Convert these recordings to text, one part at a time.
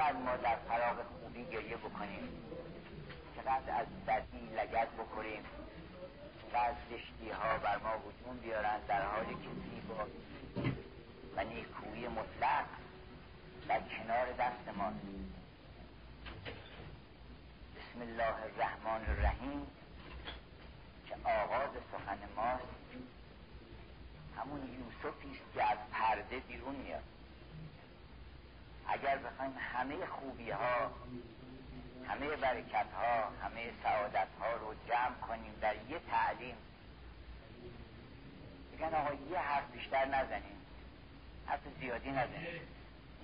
چقدر ما در فراغ خوبی گریه بکنیم. چقدر از بدی لگت بخوریم. چقدر زشتی ها بر ما وجود بیارن در حالی که زیبا و نیکویی مطلق در کنار دست ما. بسم الله الرحمن الرحیم. که آغاز سخن ماست. همون یوسفی است که از پرده بیرون میاد. اگر بخوایم همه خوبی ها همه برکت ها همه سعادت ها رو جمع کنیم در یه تعلیم بگن آقا یه حرف بیشتر نزنیم حرف زیادی نزنیم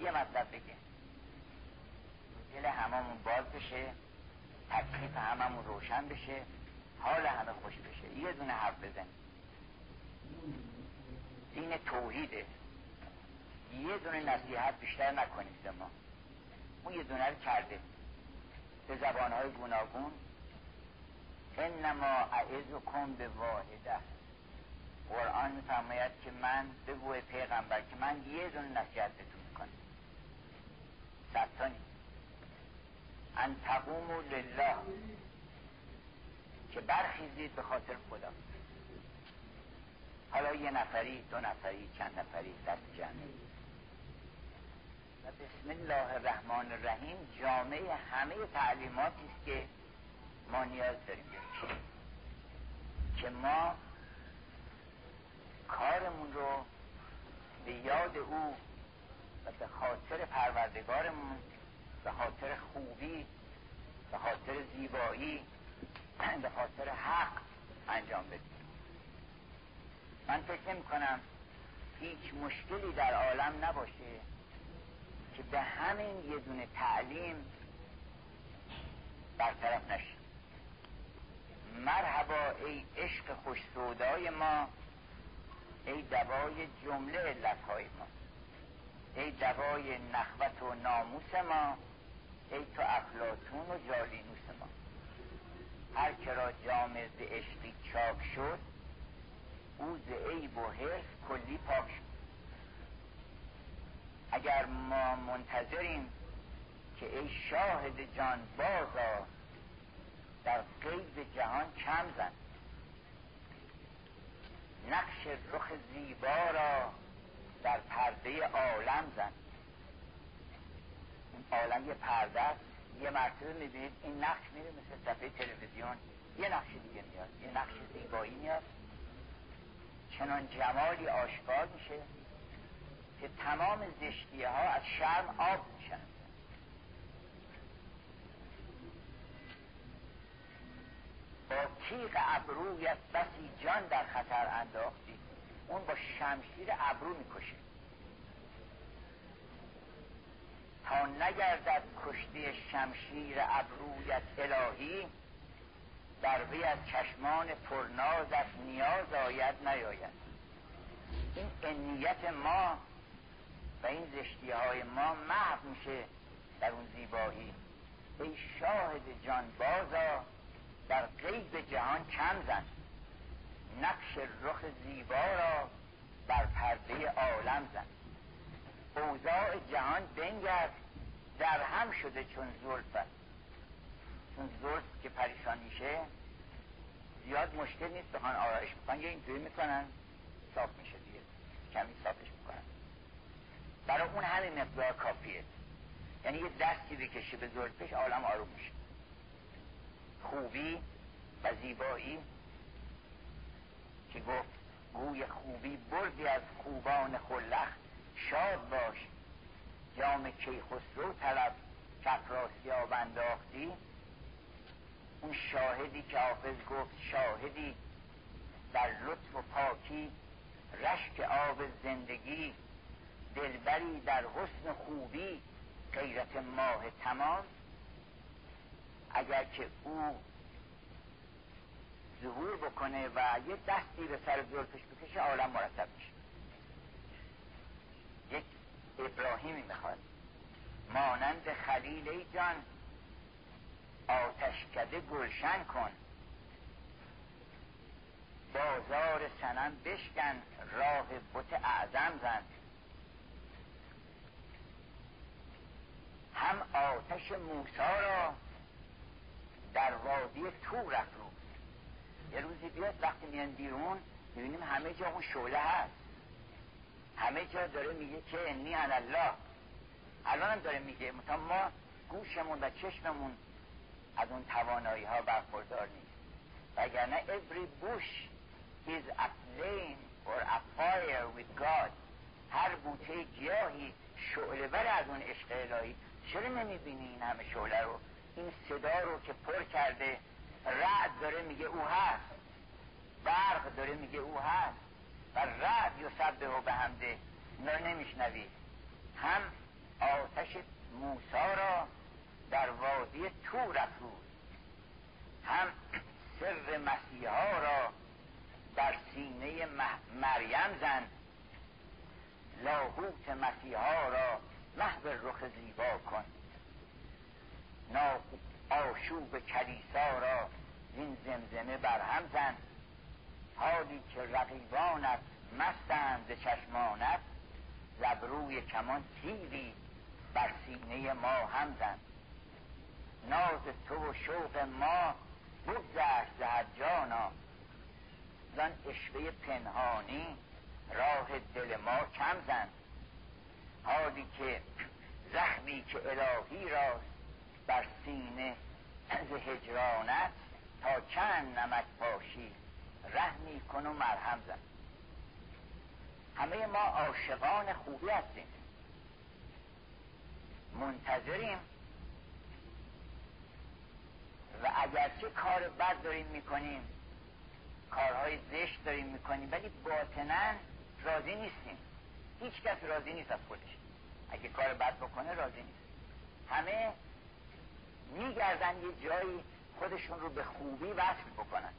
یه مطلب بگه دل هممون باز بشه تکلیف هممون روشن بشه حال همه خوش بشه. یه دونه حرف بزنیم دین توحیده. یه دونه نصیحت بیشتر نکنید به ما. اون یه دونه رو کرده. به زبانهای گوناگون. انما اعزکم به واحده. قرآن میفرماید که من بگو پیغمبر که من یه دونه نصیحت بهتون می‌کنم. ستانی ان تقوموا لله. که برخیزید به خاطر خدا. حالا یه نفری دو نفری چند نفری دست جمعی بسم الله الرحمن الرحیم. جامعه همه تعلیماتی است که ما نیاز داریم که ما کارمون رو به یاد او و به خاطر پروردگارمون به خاطر خوبی به خاطر زیبایی به خاطر حق انجام بدیم. من فکر نمی کنم هیچ مشکلی در عالم نباشه. که به همین یه دونه تعلیم برطرف نشه. مرحبا ای عشق خوش سودای ما ای دوای جمله علتهای ما ای دوای نخوت و ناموس ما ای تو افلاتون و جالینوس ما. هر کرا جامع ز عشقی چاک شد او ز عیب و حرف کلی پاک شد. اگر ما منتظریم که ای شاهد جان بازا در قیب جهان کم زن. نقش رخ زیبا را در پرده عالم زن. این عالم یه پرده است. یه مرتبه می‌بینید این نقش میره مثل صفحه تلویزیون. یه نقش دیگه میاد یه نقش زیبایی میاد. چنان جمالی آشکار میشه. که تمام زشتی ها از شرم آب میشن با تیغ ابرویت بسی جان در خطر انداختی اون با شمشیر ابرو می‌کشه. تا نگردد کشتی شمشیر ابرویت الهی در وی از چشمان پرنازت نیاز آید نیاید. این انیت ما این زشتی های ما محو میشه در اون زیبایی. ای شاهد جان بازا در قیب جهان کم زن. نقش رخ زیبا را بر پرده عالم زن. اوضاع جهان بنگر در هم شده چون زلفت چون زلف که پریشان میشه زیاد مشکل نیست. بخوان آرایش بکنن یه اینطوری می‌کنن. صاف میشه دیگه. کمی صافش می‌کنن برای اون همین مقدار کافیه. یعنی یه دستی بکشه به زلفش عالم آروم میشه. خوبی و زیبایی که گفت گوی خوبی بردی از خوبان خلخ شاد باش. جام کیخسرو طلب کفراسیاب انداختی. اون شاهدی که حافظ گفت شاهدی در لطف و پاکی رشک آب زندگی دلبری در حسن خوبی غیرت ماه تمام. اگر که او ظهور بکنه و یه دستی به سر زلفش بکشه عالم مرتب میشه. یک ابراهیمی می‌خواد. مانند خلیل ای جان آتشکده گلشن کن. بازار سنم بشکن راه بت اعظم زن. هم آتش موسا را در وادی تور افروخت یه روزی بیاد وقتی میان بیرون می‌بینیم همه جا اون شعله هست. همه جا داره میگه که انی الله. الان هم داره میگه. مثلا ما گوشمون و چشممون از اون توانایی ها برخوردار نیست. وگرنه every bush is a flame or a fire with God. هر بوته گیاهی شعله بر از اون عشق الهی چرا نمی‌بینی این همه شعله رو؟ این صدا رو که پر کرده رعد داره میگه او هست. برق داره میگه او هست. و رعد یسبه و به همده اینا نمیشنوی. هم آتش موسا را در وادی تور افروز. هم سر مسیحا را در سینه مریم زن. لاهوت مسیحا را محو رخ زیبا کن. آشوب کلیسا را این زمزمه برهم زن. حالی که رقیبانت مستند چشمانت زبروی کمان تیری بر سینه ما هم زن. ناز تو و شوق ما بگذشت زهر جانا. زن اشوه پنهانی راه دل ما کم زن. حالی که زخمی که الهی راست بر سینه ز هجرانت تا چند نمک پاشی رحمی کن و مرهم زن. همه ما عاشقان خوبی هستیم. منتظریم. و اگرچه کار بد داریم می‌کنیم کارهای زشت داریم می‌کنیم ولی باطنا راضی نیستیم. هیچ کس راضی نیست از خودش. اگه کار بد بکنه راضی نیست. همه میگردن یه جایی خودشون رو به خوبی وصل بکنن.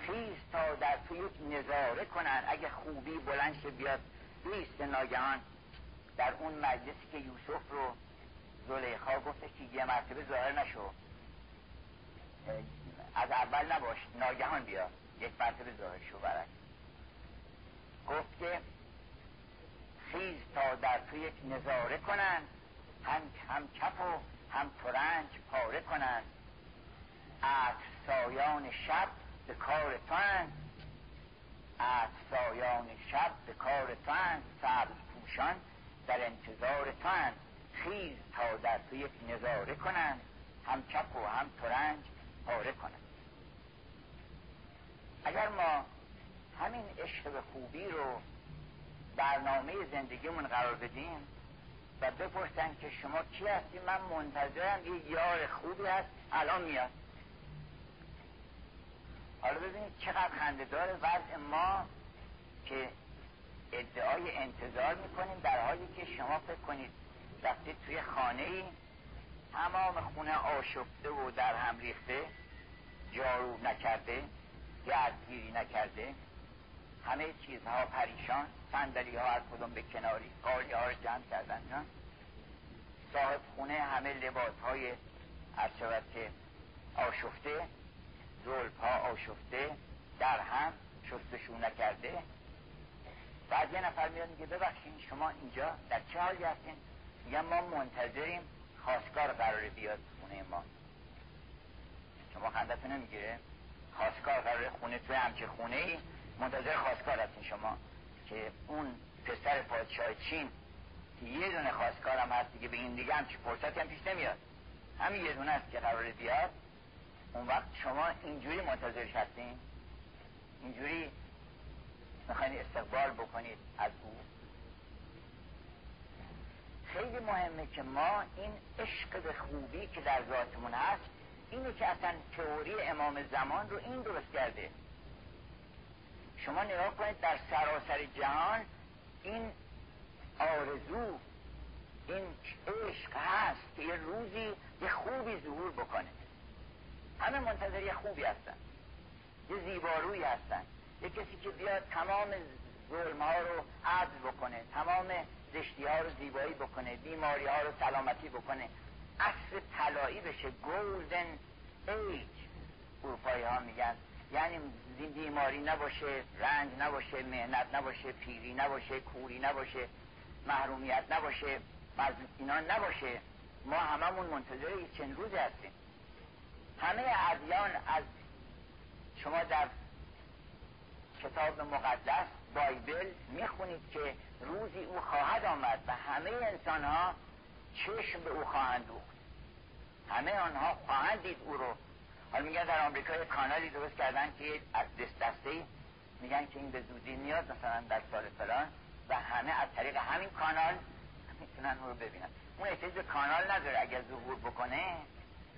خیز تا در تو یک نظاره کنن. اگه خوبی بلند شه بیاد بیست ناگهان در اون مجلسی که یوسف رو زلیخا گفته که یه مرتبه ظاهر نشو. از اول نباش ناگهان بیا. یک مرتبه ظاهر شو برک گفت که خیز تا در تو یک نظاره کنن هم, هم کف و هم ترنج پاره کنن عطر سایان شب به کار تو عطر سایان شب به کار تو سبز پوشان در انتظار تو خیز تا در تو یک نظاره کنن هم کف و هم ترنج پاره کنن اگر ما همین عشق خوبی رو برنامه زندگیمون قرار بدیم و بپرسن که شما کی هستی؟ من منتظرم یه یار خوبی هست. الان میاد. حالا ببینید چقدر خنده داره. وضع ما که ادعای انتظار می‌کنیم در حالی که شما فکر کنید رفتید توی خانه ای تمام خونه آشفته و در هم ریخته جارو نکرده گردگیری نکرده. همه چیزها پریشان صندلی ها از کدوم به کناری قالی ها رو جمع کردن نه؟ صاحب خونه همه لباس های از که آشفته زلف ها آشفته در هم شستشو نکرده. بعد یه نفر میاد میگه ببخشین شما اینجا در چه حالی هستین؟ میگن ما منتظریم خواستگار قراره بیاد خونه ما. شما خندتون نمی‌گیره؟ خواستگار قراره خونه توی همچه خونه ای منتظر خواستگار هستین شما که اون پسر پادشاه چین یه دونه خواستگار هم هست دیگه به این دیگه همچی فرصتی هم پیش نمیاد. همین یه دونه است که قرار بیاد. اون وقت شما اینجوری منتظرش هستین؟ اینجوری می‌خواین استقبال بکنید از او؟ خیلی مهمه که ما این عشق به خوبی که در ذاتمون هست اینه که اصلا تئوری امام زمان رو این درست کرده. شما نگاه کنید در سراسر جهان این آرزو این عشق هست که یه روزی یه خوبی ظهور بکنه. همه منتظر یه خوبی هستن یه زیبارویی هستن. یه کسی که بیاد تمام ظلم ها رو عدل بکنه تمام زشتی ها رو زیبایی بکنه بیماری ها رو سلامتی بکنه. عصر طلایی بشه گولدن ایج اروپایی ها میگن. یعنی بیماری نباشه رنج نباشه مهنت نباشه پیری نباشه کوری نباشه محرومیت نباشه اینا نباشه. ما هممون منتظر چند روز هستیم. همه ادیان از شما در کتاب مقدس بایبل می‌خونید که روزی او خواهد آمد و همه انسان ها چشم به او خواهند دوخت. همه آنها خواهند دید او رو حالا میگن در آمریکا یک کانالی درست کردن که از دست دسته میگن که این به زودی میاد مثلا در سال فلان و همه از طریق همین کانال می‌تونن او رو ببینن. اون احتیاج به کانال نداره. اگر ظهور بکنه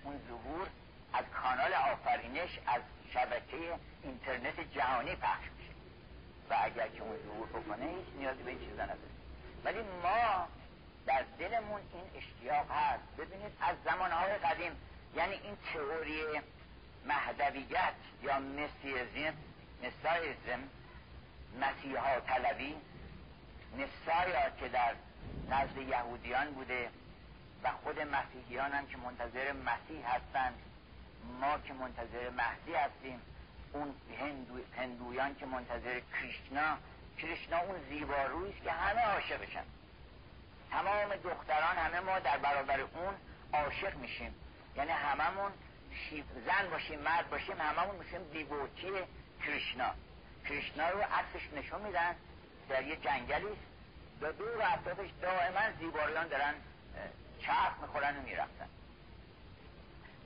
اون ظهور از کانال آفرینش از شبکه اینترنت جهانی پخش میشه. و اگر که اون ظهور بکنه هیچ نیازی به این چیزا نداره. ولی ما در دلمون این اشتیاق هست. ببینید از زمانهای قدیم یعنی این تئوری مهدویت یا مسیزم مسایزم مسیحا طلبی مسایا که در نزد یهودیان بوده و خود مسیحیان هم که منتظر مسیح هستند. ما که منتظر مهدی هستیم. اون هندو، هندویان که منتظر کریشنا کریشنا اون زیبارویی است که همه عاشقشن. تمام دختران همه ما در برابر اون عاشق میشیم. یعنی هممون زن باشیم مرد باشیم هممون میشیم دیووتی کریشنا کریشنا رو عکسش نشون میدن در یه جنگلی. و دور اطرافش دائما زیباریان دارن چرخ می‌خورن و می‌رفتن.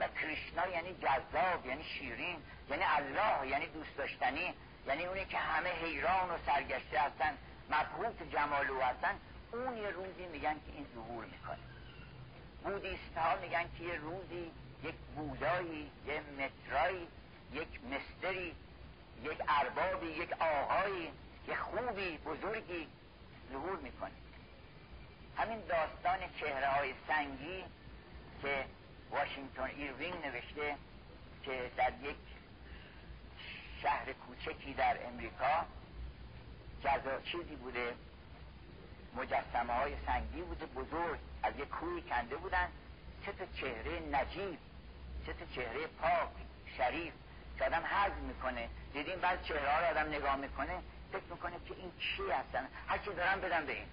و کریشنا یعنی جذاب یعنی شیرین یعنی الله یعنی دوست داشتنی یعنی اونی که همه حیران و سرگشته هستن مبهوت جمال او هستن. اون یه روزی میگن که این ظهور می‌کنه. بودیست ها میگن که یه روزی یک بودایی یک مترایی یک master ی یک اربابی یک آقایی یک خوبی بزرگی ظهور می‌کنه همین داستان چهره های سنگی که واشنگتن ایروینگ نوشته که در یک شهر کوچکی در امریکا جزا چیزی بوده مجسمه های سنگی بوده بزرگ از یک کوهی کنده بودن سه تا چهره نجیب. سه تا چهره پاک شریف که آدم حض می‌کنه. دیدیم بعد چهره رو آدم نگاه می‌کنه فکر می‌کنه که این چی هستن؟ هر چی دارم بدم به این.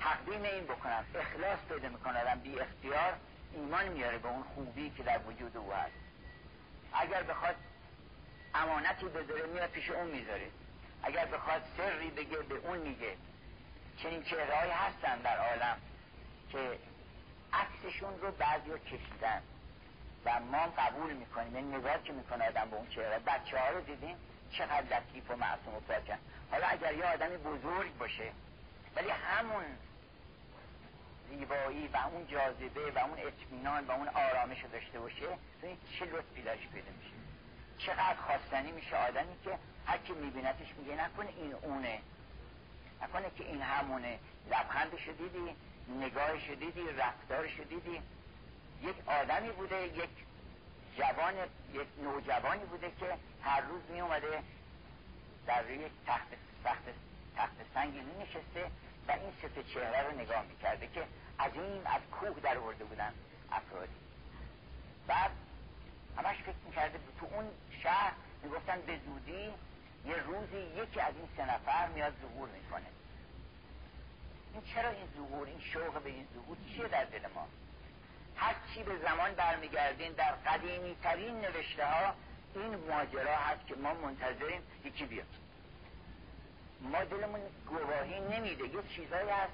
تقدیم این بکنم اخلاص پیدا می‌کنه. آدم بی اختیار ایمان میاره به اون خوبی که در وجود او هست. اگر بخواد امانتی بذاره میاد پیش اون می‌ذاره. اگر بخواد سری بگه به اون میگه. چنین چهرههایی هستن در عالم که عکسشون رو بعضی کشیدن. و ما قبول می‌کنیم. این یعنی نگاه که می‌کنه آدم به اون چهره بچه ها رو دیدیم چقدر لطیف و معصوم و پاکن. حالا اگر یه آدمی بزرگ باشه ولی همون زیبایی و اون جاذبه و اون اطمینان و اون آرامش رو داشته باشه این چه لطفی داشت پیدا میشه؟ چقدر خواستنی میشه آدمی که هر کی میبینتش میگه نکنه این اونه. نکنه که این همونه. لبخندش دیدی نگاهش دیدی رفتارش دیدی. یک آدمی بوده یک جوان یک نوجوانی بوده که هر روز می اومده در یک تخت تخت تخت سنگی می نشسته و این سه چهره رو نگاه می‌کرده که از این از کوه در ورده بودن افرادی. بعد همش فکر می‌کرده تو اون شهر می‌گفتن به زودی یه روزی یکی از این سه نفر میاد ظهور می‌کنه این چرا این ظهور این شوق به این ظهور چیه در دل ما؟ هر چی به زمان برمیگردین در قدیمی ترین نوشته ها این ماجرا هست که ما منتظریم یکی بیاد. ما دلمون گواهی نمیده یه چیزایی هست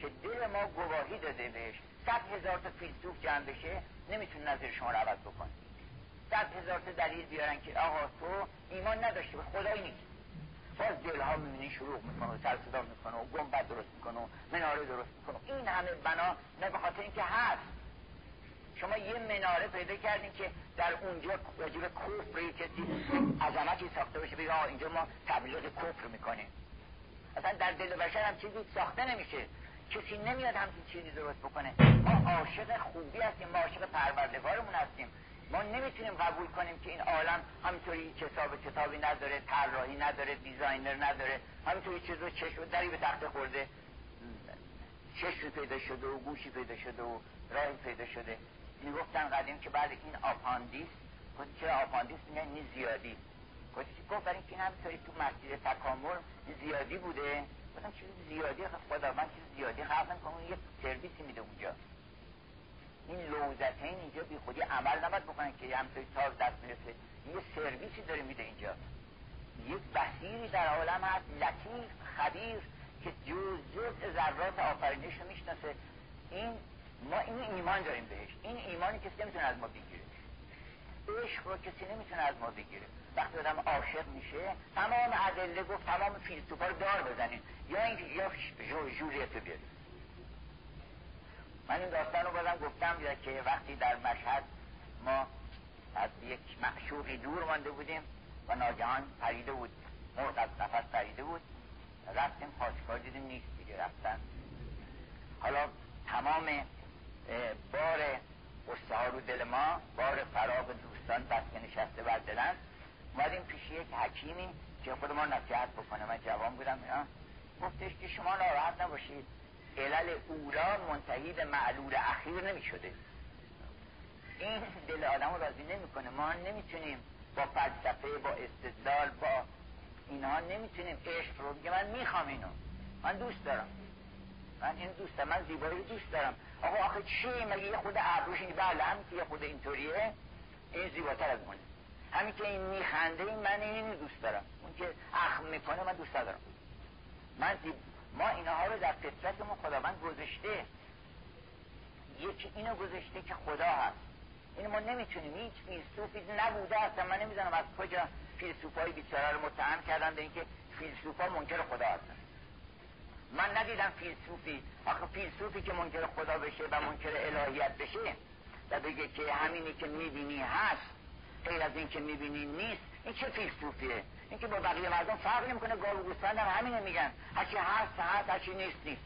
که دل ما گواهی داده بهش. صد هزار تا فیلسوف جمع بشه نمی‌تونه نظر شما رو عوض بکنه صد هزار تا دلیل بیارن که آقا تو ایمان نداشته به خدایی نیست. باز دلها می‌بینی شروع می‌کنه و سر صدا می‌کنه و گنبد درست می‌کنه و مناره درست می‌کنه. این همه بنا نه به خاطر اینکه هست. شما یه مناره پیدا کردین که در اونجا راجب کفر کسی عظمتی ساخته باشه بگه اینجا ما تبلیغ کفر می‌کنیم. اصلا در دل بشر هم چیزی ساخته نمیشه. کسی نمیاد همچین چیزی درست بکنه. ما عاشق خوبی هستیم ما عاشق پروردگارمون هستیم. ما نمی‌تونیم قبول کنیم که این عالم همینطوری کتاب کتابی نداره طراحی نداره designer نداره. همینطوری چیز رو چشم دری به تخته خورده. چشمی پیدا شده و گوشی پیدا شده و راهی پیدا شده. می‌گفتن قدیم که بعد این آپاندیس گفت چرا آپاندیس؟ میگن این زیادی. گفت برای اینکه همینطوری تو مسیر تکامل زیادی بوده. گفتم چیز زیادی؟ خدا من چیز زیادی خلق نمی‌کنم. یه سرویسی میده اونجا. این لوزتین اینجا بی خودی عمل نباید بکنن که همطوری تار دست می‌رسه یه سرویسی داره میده اینجا. یک بسیری در عالم هست لطیف خبیر که جز جز ذرات آفرینش رو می‌شناسه. این ما این ایمان داریم بهش. این ایمانی کسی نمی‌تونه از ما بگیره. عشق رو کسی نمی‌تونه از ما بگیره. وقتی آدم عاشق میشه تمام ادله گفت تمام فیلسوفا رو دار بزنین یا این یا جولیت رو بیارید من این داستان رو بازم گفتم یا که وقتی در مشهد ما از یک معشوقی دور مانده بودیم و ناگهان پریده بود. مرد از نفس پریده بود. رفتیم خواستگاه دیدیم نیست دیگه رفتن. حالا تمام بار قصه رو دل ما بار فراغ دوستان بس که نشسته بر دلن. اومدیم پیش یک حکیمی که خود ما نصیحت بکنه. من جوان بودم اینا. گفتش که شما ناراحت نباشید. علل اولا منتهی به معلول اخیر نمی شده این دل آدم راضی نمی‌کنه. ما نمی‌تونیم با فلسفه با استدلال با اینها نمی‌تونیم. عشق رو بگه من می‌خوام اینو. من دوست دارم. من این دوست من زیبایی دوست دارم. آقا آخه چی؟ مگه یه خود ابروش این بله هم یه خود اینطوریه؟ این زیباتر از مونه همین که این میخنده این من این دوست دارم. اون که اخم می‌کنه من دوست دارم من زیب... ما اینها رو در فطرتمون خداوند گذاشته. یکی اینو گذاشته که خدا هست. این ما نمی‌تونیم. هیچ فیلسوفی نبوده اصلا. من نمی‌دونم از کجا فیلسوفای بیچاره رو متهم کردن به اینکه فیلسوفا منکر خدا هستن. من ندیدم فیلسوفی. آخه فیلسوفی که منکر خدا بشه و منکر الهیت بشه و بگه که همینی که می‌بینی هست غیر از این که می‌بینی نیست این چه فیلسوفیه؟ این که با بقیه مردم فرق نمی‌کنه. گاو گوسفند هم همینه میگن. هرچی هست هست هرچی نیست نیست.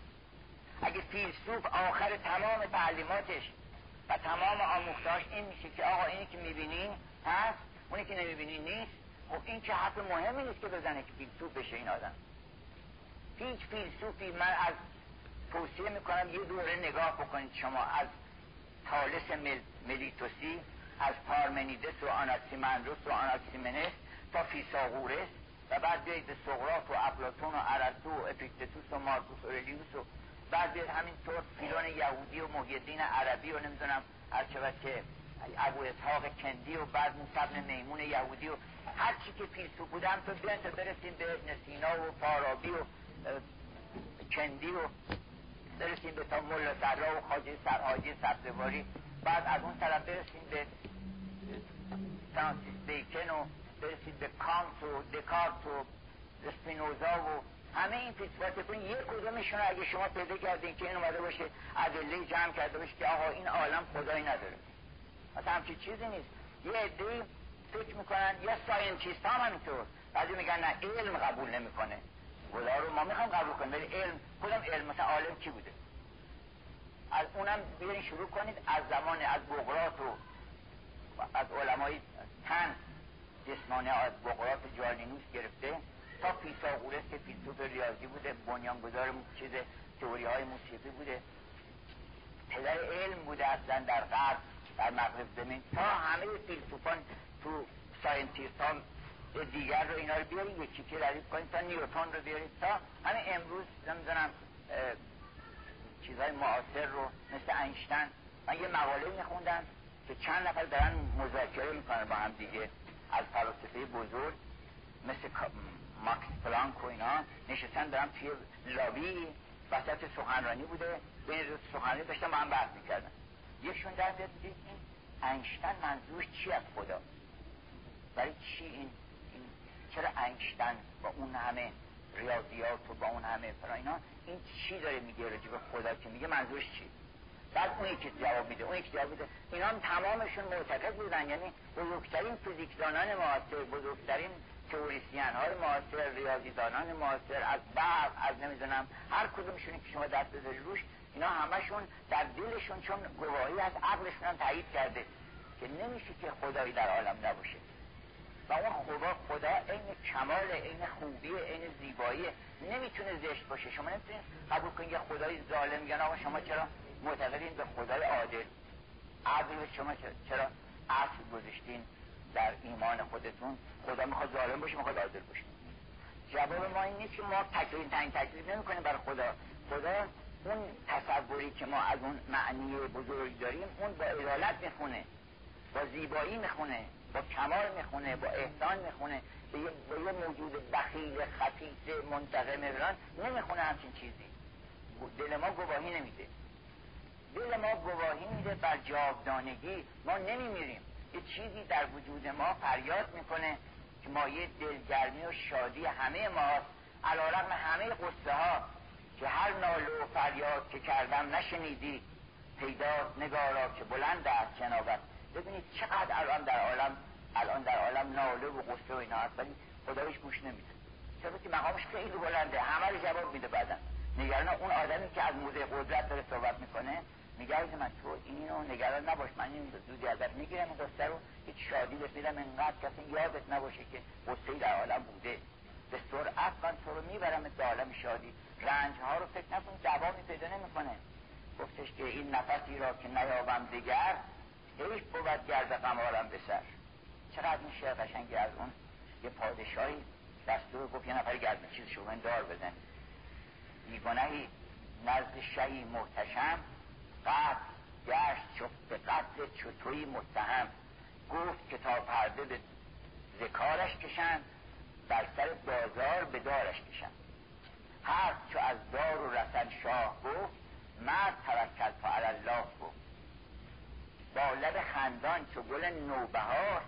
اگه فیلسوف آخر تمام تعلیماتش و تمام آموختاش این میشه که آقا اینی که می‌بینی هست اونی که نمی‌بینی نیست خب این که حرف مهمی نیست که بزنه که فیلسوف بشه این آدم. هیچ فیلسوفی من از توصیه می‌کنم یه دوره نگاه بکنید شما از تالس مل... ملیتوسی از پارمنیدس و آناکسیمندروس و آناکسیمنس تا فیساغورس و بعد بیایید به سقراط و افلاطون و ارسطو و اپیکتتوس و مارکوس اورلیوس و بعد همینطور فیلون یهودی و محی‌الدین عربی و نمی‌دونم هر که ابو اسحاق کندی و بعد موسی میمون یهودی و هر چی که فیلسوف بودم تو بیاین تا برسیم به ابن سینا و فارابی و کندی و برسیم به تا ملا سرا و خاجه سرحاجی سبزواری. بعد از اون طرف برسیم به فرانسیس بیکن و برسید به کانت و دکارت و اسپینوزا و همه این فیلسوفاتتون یک کدومشون اگه شما پیدا کردین که این اومده باشه ادله جمع کرده باشه که آقا این عالم خدایی نداره. اصلا همچی چیزی نیست. یه عده فکر می‌کنن یا scientist هم همینطور. بعضی میگن نه علم قبول نمی‌کنه. خدا رو ما می‌خوام قبول کنیم ولی علم کدام علم مثلا عالم کی بوده؟ از اونم بیارین شروع کنید از زمان از بقراط و از علمای تن. جسمانه از بقراط جالینوس گرفته تا فیساغورس که فیلسوف ریاضی بوده بنیانگذار چیز تئوری های موسیقی بوده. پدر علم بوده اصلا در غرب در مغرب زمین. تا همه فیلسوفان تو scientist دیگر رو اینا رو بیارید یکی که ردیف کنید تا نیوتون رو بیارید تا همین امروز نمی‌دونم چیزهای معاصر رو مثل اینشتین من یه مقاله میخوندم که چند نفر دارن مذاکره می‌کنن با هم دیگه از فلاسفه بزرگ مثل ماکس پلانک و اینا. نشستن دارن توی لابی وسط سخنرانی بوده. بین سخنرانی داشتن با هم بحث می‌کردن. یکشون در بیاد این انشتن منظورش چی از خدا؟ برای چی این چرا انشتن با اون همه ریاضیات و با اون همه فرا اینا؟ این چی داره میگه راجع خدا که میگه؟ منظورش چی؟ بعد اون یکی جواب میده اون یکی جواب میده اینا هم تمامشون معتقد بودن. یعنی بزرگترین فیزیکدانان معاصر بزرگترین تئوریسین های معاصر ریاضیدانان معاصر از برق از نمی‌دونم هر کدومشون که شما دست بذاری روش اینا همشون در دلشون چون گواهی از عقلشون تایید کرده که نمیشه که خدایی در عالم نباشه. و اون خدا خدا عین کمال عین خوبی عین زیبایی نمی‌تونه زشت باشه. شما نمی‌تونید قبول کنید یه خدای ظالم میگن آقا شما چرا معتقدین به خدای عادل؟ عدل شما چرا اصل گذاشتین در ایمان خودتون؟ خدا می‌خواد ظالم باشه می‌خواد عادل باشه. جواب ما این نیست که ما تکلیف تنگ تکلیف نمی کنیم برای خدا. خدا اون تصوری که ما از اون معنی بزرگ داریم اون با ارالت می‌خونه با زیبایی می‌خونه. با کمال می‌خونه با احسان می‌خونه به یه, موجود بخیل خفیف منتقم ایران نمی‌خونه همچین چیزی. دل ما گواهی نمیده. دل ما گواهی میده بر جاودانگی. ما نمیمیریم. یه چیزی در وجود ما فریاد می‌کنه که مایه دلگرمی و شادی همه ماست. علا رقم همه قصه ها که هر ناله و فریاد که کردم نشنیدی. پیداست نگارا که بلند است جنابت. ببینید چقدر الان در عالم الان در عالم ناله و قصه و اینا هست ولی خدا گوش نمیده. چرا که مقامش خیلی بلنده همه رو جواب میده بعدا. نگران اون آدمی که از موزه قدرت داره صحبت می‌کنه میگه من تو اینو نگران نباش من این زودی ازت می‌گیرم این قصه رو هیچ شادی بهت میدم انقدر کسی یادت نباشه که قصه در عالم بوده. به سرعت من تو رو می‌برم به عالم شادی. رنج ها رو فکر نکن دوامی پیدا نمی‌کنه. گفتش که این نفسی را که نیابم دیگر حیف بود گرد قمارم به سر چقدر این شعر قشنگی از اون. یه پادشاهی دستور گفت یه نفر گرد چیز شومن دار بزن. بیگنهی نزد شهی محتشم قد گشت چو به قتل چطوی متهم. گفت که تا پرده به ذکارش کشند بر سر بازار به دارش کشند. هر چو از دار و رسن شاه گفت مرد توکل تا الله گفت. لب خندان چو گل نوبهار.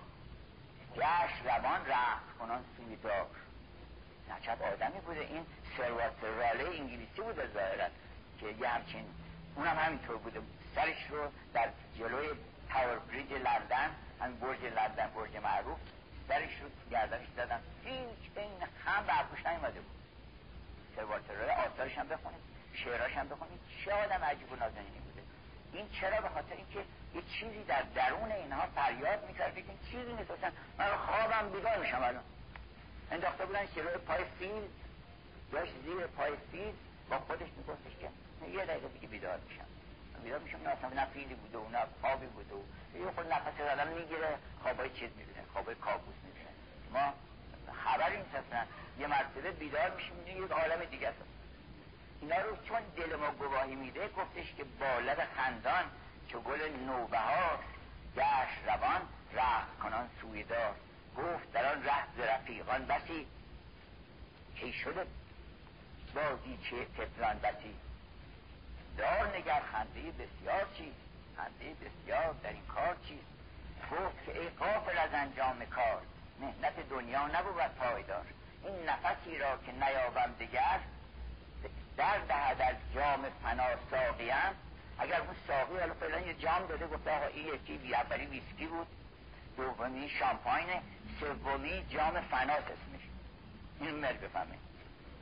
گشت روان رفت کنان سوی دار نچب آدمی بوده این سروات راله انگلیسی بوده ظاهرا که یه همچین اونم همینطور بوده. سرش رو در جلوی تاور بریج لندن همین برج لندن برج معروف سرش رو گردنش دادن هیچ این خم به نیومده بود. سرواترهای آثارش هم بخونید شعراش هم بخونید. چه آدم عجیب و نازنینی بوده این چرا به خاطر اینکه یه چیزی در درون اینها فریاد می‌کرد که این چیزی نیست من خوابم بیدار میشم الان. انداخته بودن شروع پای فیل داشت زیر پای فیل با خودش میگفتش که یه دقیقه دیگه بیدار میشم. بیدار میشم نه نه فیلی بوده و نه خوابی بوده و یه خود نفس آدم می‌گیره خوابای چیز می‌بینه خوابای کابوس می‌بینه. ما خبر این اصلا. یه مرتبه بیدار میشیم یک عالم دیگه است. اینا رو چون دل ما گواهی میده گفتش که بالد خندان چو گل نوبهار گشت روان رفت کنان سوی دار. گفت در آن ره ز رفیقان بسی. کی شده؟ بازی چه تفلان بسی؟ دار نگر خنده بسیار چیست؟ خنده بسیار در این کار چیست؟ گفت که ای قافل از انجام کار مهنت دنیا نبود پایدار. این نفسی را که نیابم دگر در دهد از جام فنا ساقیم اگر اون ساقی حالا فعلا یه جام داده گفته آقا این یکی اولی ویسکی بود دومی شامپاینه سومی جام فناس اسمش. این مر بفهمه.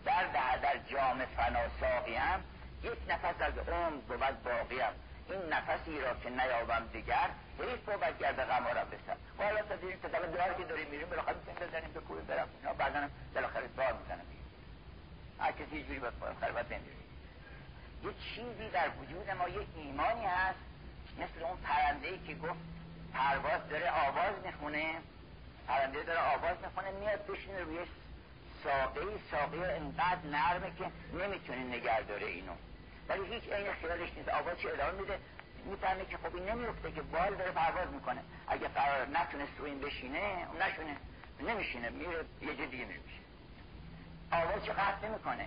در دهد در جام فنا ساقیم یک نفس از عمر بود باقیم این نفسی را که نیابم دیگر حیف بود گرد غمارم بسر و حالا تا دیریم تا دار که داریم میریم بالاخره می‌تونیم بزنیم به کوه برم اینا بعدا هم بالاخره دار می‌زنم. هر کسی یه جوری باید بمیریم یه چیزی در وجود ما یه ایمانی هست مثل اون پرنده ای که گفت پرواز داره آواز می‌خونه. پرنده داره آواز می‌خونه میاد بشینه روی ساقه ساقه انقدر نرمه که نمی‌تونه نگه داره اینو. ولی هیچ عین خیالش نیست. آواز ادامه میده؟ می‌فهمه که خب این نمیفته که بال داره پرواز می‌کنه. اگه قرار نتونست رو این بشینه نشونه. نمیشینه. میره یه جه دیگه آواز چه قطع نمی‌کنه.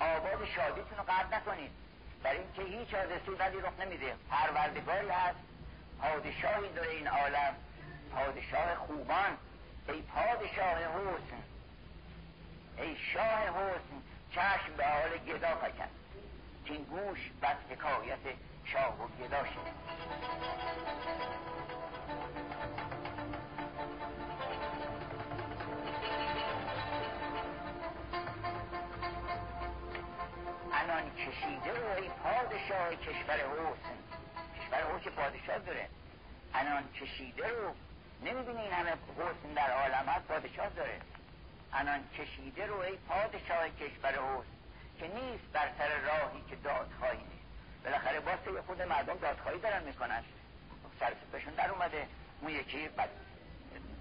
آواز شادیتون رو قطع نکنید. برای اینکه هیچ حادثی بدی رخ نمیده. پروردگاری هست. پادشاهی داره این عالم. پادشاه خوبان. ای پادشاه حسن. ای شاه حسن. چشم به حال گدا فکن. این گوش بس حکایت شاه و گدا شد. کشیده و ای پادشاه کشور حسن کشور حسن پادشاه داره. انان کشیده رو نمی‌دونی این همه حسن در عالم هست پادشاه داره. انان کشیده رو ای پادشاه کشور حسن که نیست بر سر راهی که دادخواهی نیست. بالاخره یه خود مردم دادخواهی دارن می‌کنن. سرسپشون در اومده. اون یکی بعد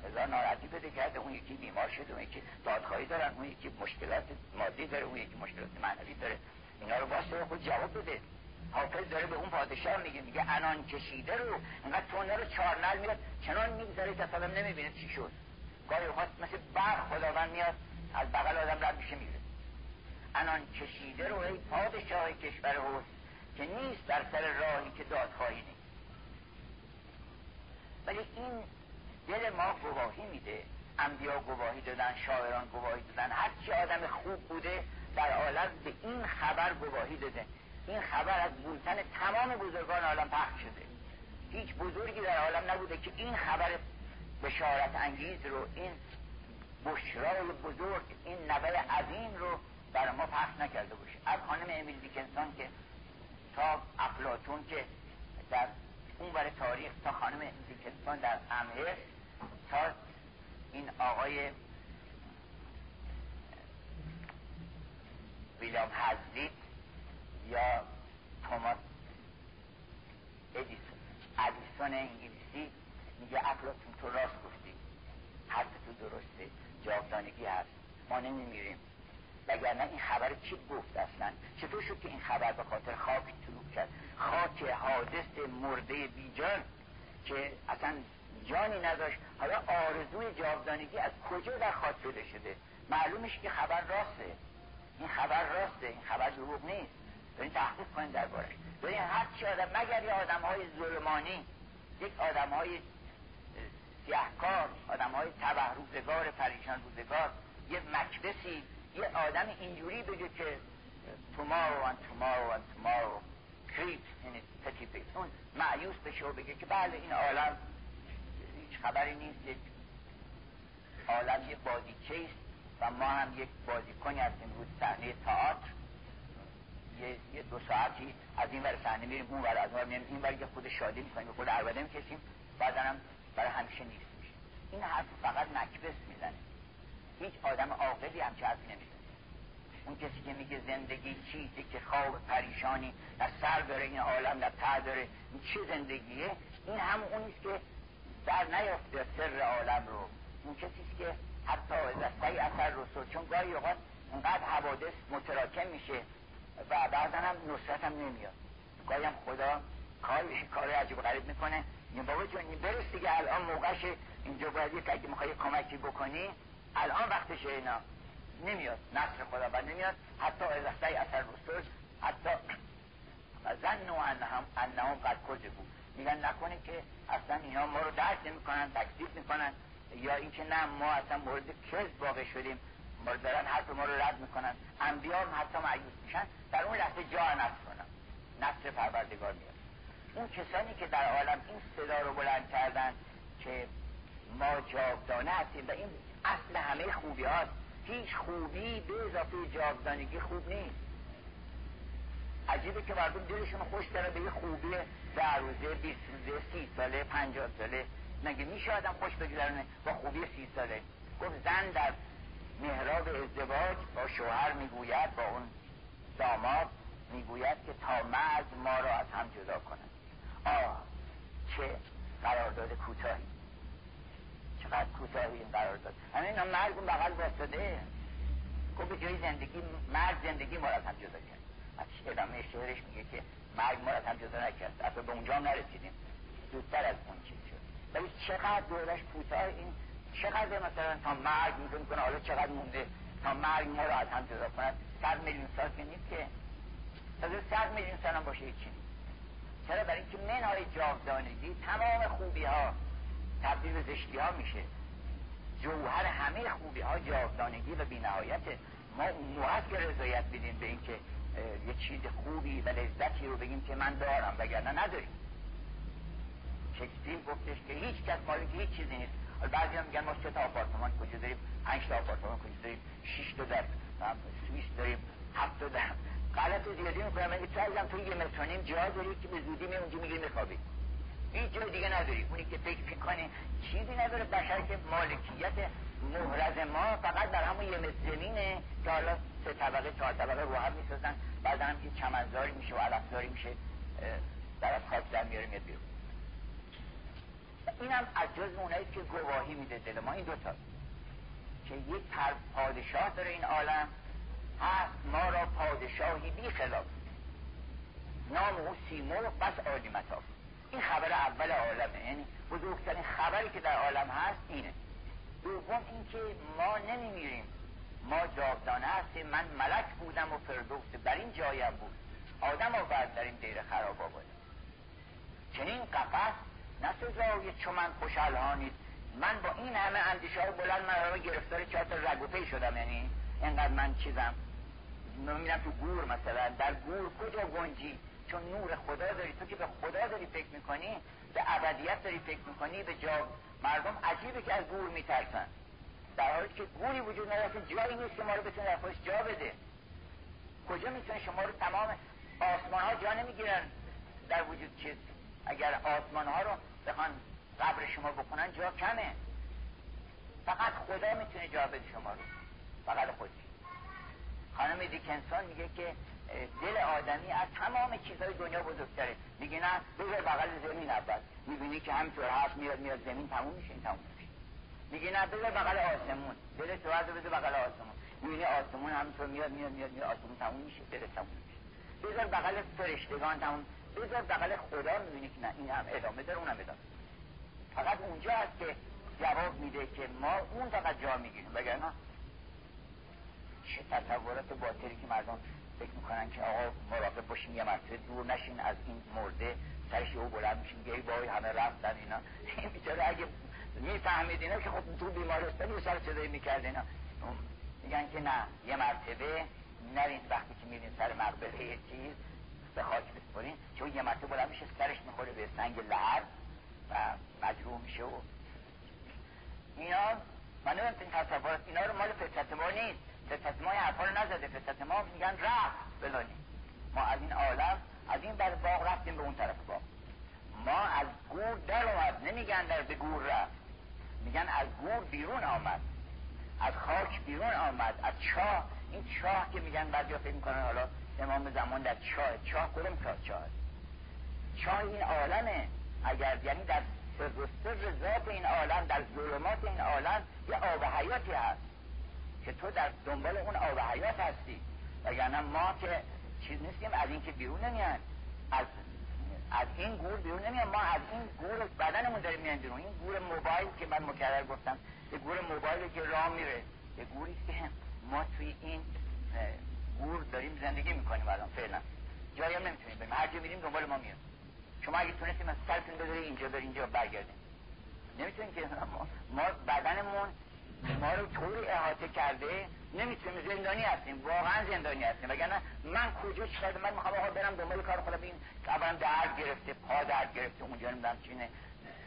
هزار ناراحتی بده کرده اون یکی بیمار شده اون یکی دادخواهی دارن اون یکی مشکلات مادی داره اون یکی مشکلات معنوی داره. اینا رو واسه خود جواب بده. حافظ داره به اون پادشاه میگه میگه انان کشیده رو انقدر تونه رو چارنل میاد چنان می‌گذاره که اصلا نمی‌بینه چی شد. گاهی اوقات مثل برق خداوند میاد از بغل آدم رد میشه میره انان کشیده رو ای پادشاه کشور حسن که نیست در سر راهی که دادخواهی نیست. ولی این دل ما گواهی میده. انبیا گواهی دادن شاعران گواهی دادن هر چی آدم خوب بوده در عالم به این خبر گواهی داده. این خبر از بولتن تمام بزرگان عالم پخش شده. هیچ بزرگی در عالم نبوده که این خبر بشارت انگیز رو این بشرای بزرگ این نبر عظیم رو بر ما پخش نکرده باشه. از خانم امیل دیکنسون که تا افلاتون که در اون برای تاریخ تا خانم دیکنسون در امهر تا این آقای ویلیام هزلیت یا توماس ادیسون. ادیسون انگلیسی میگه افلاتون تو راست گفتی. حرف تو درسته. جاودانگی هست. ما نمیمیریم. وگرنه این خبر چی گفت اصلا؟ چطور شد که این خبر به خاطر خاک طلوع کرد؟ خاک حادث مرده بیجان که اصلا جانی نداشت. حالا آرزوی جاودانگی از کجا در پیدا شده؟ معلومش که خبر راسته. این خبر راسته این خبر دروغ نیست. برین تحقیق کنید دربارش برین هر چی آدم مگر یه آدم های ظلمانی یک آدم های سیهکار آدم های تبه روزگار پریشان روزگار یه مکبسی یه آدم اینجوری بگه که and tomorrow and tomorrow. Creeps in its petty اون معیوس بشه و بگه که بله این عالم هیچ خبری نیست یک عالم یه بازیچه است. و ما هم یک بازیکنی هستیم روز صحنه تئاتر. یه, یه دو ساعتی از این ور صحنه میریم اون ور از میریم. این ور یه خود شادی می‌کنیم خود عربده می‌کشیم. بعدا هم برای همیشه نیست. میشه این حرف فقط مکبس می‌زنه. هیچ آدم عاقلی هم حرفی نمی‌زنه اون کسی که میگه زندگی چیزی که خواب پریشانی در سر داره این عالم در تر داره. این چه زندگیه؟ این هم اونیست که در نیافته سر عالم رو. اون کسی که حتی دسته اثر رسول چون گاهی اوقات اینقدر حوادث متراکم میشه و بعدا هم نصرت هم نمیاد. گاهی هم خدا کار کار عجیب غریب می‌کنه. این بابا جون این برس دیگه. الان موقعش اینجا باید اگه می‌خوای کمکی بکنی. الان وقتش اینا. نمیاد. نصر خدا بر نمیاد. حتی دسته اثر رسول حتی و زن و انهم انهم قد کجه بود میگن نکنه که اصلا اینا ما رو درک نمی‌کنن تکذیب می‌کنن. یا اینکه نه ما اصلا مورد کذب واقع شدیم. ما دارن حرف ما رو رد می‌کنن. انبیا هم حتی معیوس میشن. در اون لحظه جا نصر کنن. نصر پروردگار میاد. اون کسانی که در عالم این صدا رو بلند کردن که ما جاودانه هستیم و این اصل همه خوبی هاست. هیچ خوبی به اضافه جاودانگی خوب نیست. عجیبه که مردم دلشون خوش داره به یه خوبی در روزه بیست روزه سی ساله پنجاه ساله. مگه میشه آدم خوش بگذرونه؟ با خوبی سی ساله. گفت زن در محراب ازدواج با شوهر می‌گوید با اون داماد می‌گوید که تا مرز ما را از هم جدا کنند آه چه قرارداد کوتاهی. چقدر کوتاهی این قرارداد. همین مرگ اون بغل واسطه گفت به جای زندگی مرگ زندگی ما را از هم جدا کرد. از ادامه شعرش میگه که مرگ ما را از هم جدا نکرد. اصلا به اونجا نرسیدیم. زودتر از اون چیز شد. ولی چقدر دورش کوتاه این چقدر مثلا تا مرگ میدون کنه حالا چقدر مونده؟ تا مرگ ما رو از هم جدا کند صد میلیون سال که نیست که. تازه صد میلیون سال هم باشه هیچی چرا؟ برای اینکه منهای جاودانگی تمام خوبی ها تبدیل زشتی ها میشه. جوهر همه خوبی ها جاودانگی و بینهایت ما اون که رضایت بدیم به اینکه یه چیز خوبی و لذتی رو بگیم که من دارم وگرنه نداریم. شکسپیر گفتش که هیچ کس مالک هیچ چیزی نیست بعضی هم میگن ما سه تا آپارتمان کجا داریم پنج تا آپارتمان کجا داریم شش تا در سوئیس داریم هفت تا در غلط زیادی می‌کنم اگه تو تو یه متر جا داری که به زودی می اونجا می‌گیری میخوابی هیچ جای دیگه نداری اونی که فکر می‌کنی چیزی نداره بشر که مالکیت محرز ما فقط در همون یه زمینه که حالا سه طبقه چهار طبقه رو هم می‌سازن بعد هم که چمنزاری میشه و علفزاری میشه در از خاک در میاره میاد بیرون اینم از جز اونایی که گواهی میده دل ما. این دوتا. که یک پادشاه داره این عالم هست ما را پادشاهی بی خلاف. نام او سیمور بس عالی مطاف این خبر اول عالمه. یعنی بزرگترین خبری که در عالم هست اینه. دوم اینکه ما نمیمیریم. ما جاودانه هستیم. من ملک بودم و فردوس بر این جایم بود. آدم آورد در این دیر خراب آباد چنین قفص نه سزای چو من خوشحالانید من با این همه اندیشه های بلند من گرفتار چهار تا رگ شدم یعنی اینقدر من چیزم. میرم تو گور مثلا. در گور کجا گنجی؟ چون نور خدا داری. تو که به خدا داری فکر می‌کنی؟ به ابدیت داری فکر می‌کنی؟ به جا مردم عجیبه که از گور میترسن. در حالی که گوری وجود نداره جایی نیست که ما رو بتونه در خودش جا بده. کجا می‌تونه شما رو تمام آسمان ها جا نمی‌گیرن؟ در وجود چیز. اگر آسمان ها رو بخوان قبر شما بکنن جا کمه. فقط خدا می‌تونه جا بده شما رو. فقط خودش خانم دیکنسون میگه که دل آدمی از تمام چیزهای دنیا بزرگتره. میگه نه بذار بغل زمین اول. می‌بینی که همینطور هست میاد میاد زمین تموم میشه این تموم میشه. میگه نه بذار بغل آسمون. دل تو از بذار بغل آسمون. می‌بینی آسمون همینطور میاد میاد میاد میاد آسمون تموم میشه دل تموم میشه. بذار بغل فرشتگان تموم بذار بغل خدا می‌بینی که نه این هم ادامه داره اونم ادامه فقط اونجا هست که جواب میده که ما اون فقط جا می‌گیریم وگرنه چه تصورات باطلی که مردم فکر می‌کنن که آقا مراقب باشین یه مرتبه دور نشین از این مرده سرش او بلند میشین گهی بای همه رفتن اینا. این بیچاره اگه می‌فهمید اینا که خب تو بیمارستان یه سر صدایی می‌کرد اینا. میگن که نه یه مرتبه نرین وقتی که میرین سر مقبره چیز. به خاک بسپرین چون یه مرتبه بلند میشه سرش می‌خوره به سنگ لحر و مجروح میشه و اینا من نمیم تصورات اینا رو مال فطرت ما نیست. فطرت ما حرفا رو نزده. فطرت ما میگن رفت بلانی. ما از این عالم از این بر باغ رفتیم به اون طرف باغ. ما از گور در اومد. نمیگن در به گور رفت. میگن از گور بیرون آمد. از خاک بیرون آمد. از چاه. این چاه که میگن بعد فکر می‌کنن حالا امام زمان در چاه چاه کدوم چاه چاه چاه این عالمه. اگر یعنی در سر سر ذات این عالم در ظلمات این عالم یه آب حیاتی هست که تو در دنبال اون آب حیات هستی. وگرنه ما که چیز نیستیم از این که بیرون نمیان از از این گور بیرون نمیان ما از این گور بدنمون داریم میان بیرون. این گور موبایل که من مکرر گفتم یه گور موبایل که راه میره. یه گوری که ما توی این گور داریم زندگی می‌کنیم الان فعلا. جایی هم نمی‌تونیم بریم. هر جا میریم دنبال ما میاد. شما اگه تونستیم از سرتون بذاری اینجا بر اینجا برگردیم. نمی‌تونیم که ما, ما بدنمون ما رو طوری احاطه کرده نمی‌تونیم. زندانی هستیم. واقعا زندانی هستیم. وگرنه من کجا چقدر من می‌خوام آقا برم دنبال کار خودم؟ این اولا درد گرفته پا درد گرفته اونجا نمی‌دونم چینه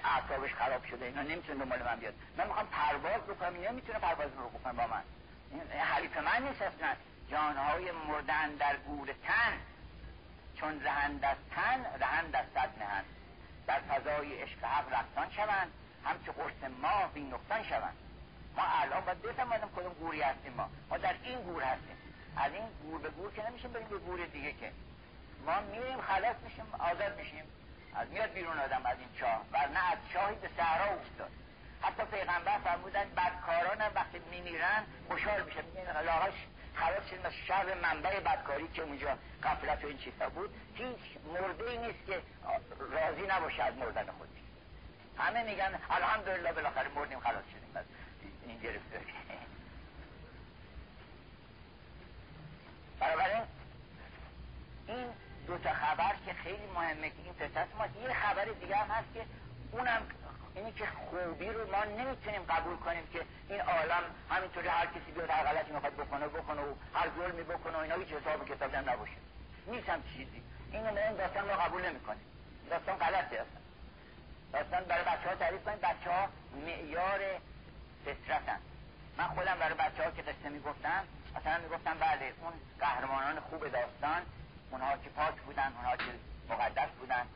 اعصابش خراب شده اینا نمی‌تونه دنبال من بیاد. من می‌خوام پرواز بکنم نمی‌تونه پرواز رو بکنم با من. حریف من نیست اصلا. جانهای مردن در گور تن چون رهند از تن رهند از صد نهند در فضای عشق حق رفتان شوند همچه قرص ما بی نقصان شوند. ما الان باید بفهمانیم کدوم گوری هستیم ما. ما در این گور هستیم. از این گور به گور که نمیشیم بریم به گور دیگه که. ما میریم خلاص میشیم آزاد میشیم. از میاد بیرون آدم از این چاه. نه از چاهی به صحرا افتاد. حتی پیغمبر فرمودن بدکاران وقتی میمیرن خوشحال میشه میگن لاغش خلاص شدیم از شر منبع بدکاری که اونجا قفلت و این چیزا بود هیچ مرده ای نیست که راضی نباشه از مردن خودش. همه میگن الحمدلله بالاخره مردیم خلاص شدیم. از این گرفته. بنابراین این دو تا خبر که خیلی مهمه که این فطرت ما یه خبر دیگه هم هست که اونم اینی که خوبی رو ما نمی‌تونیم قبول کنیم که این عالم همینطوری هر کسی بیاد هر غلطی می‌خواد بکنه بکنه و هر ظلمی بکنه و اینا هیچ حساب کتابی هم نباشه. نیستم چیزی. این این داستان رو قبول نمی‌کنیم. داستان غلطه اصلا. داستان برای بچه ها تعریف کنیم. بچه ها معیار فطرتن. من خودم برای بچه ها که قصه می‌گفتم مثلا می‌گفتم بله اون قهرمانان خوب داستان اونها که پاک بودن اونها که مقدس بودن.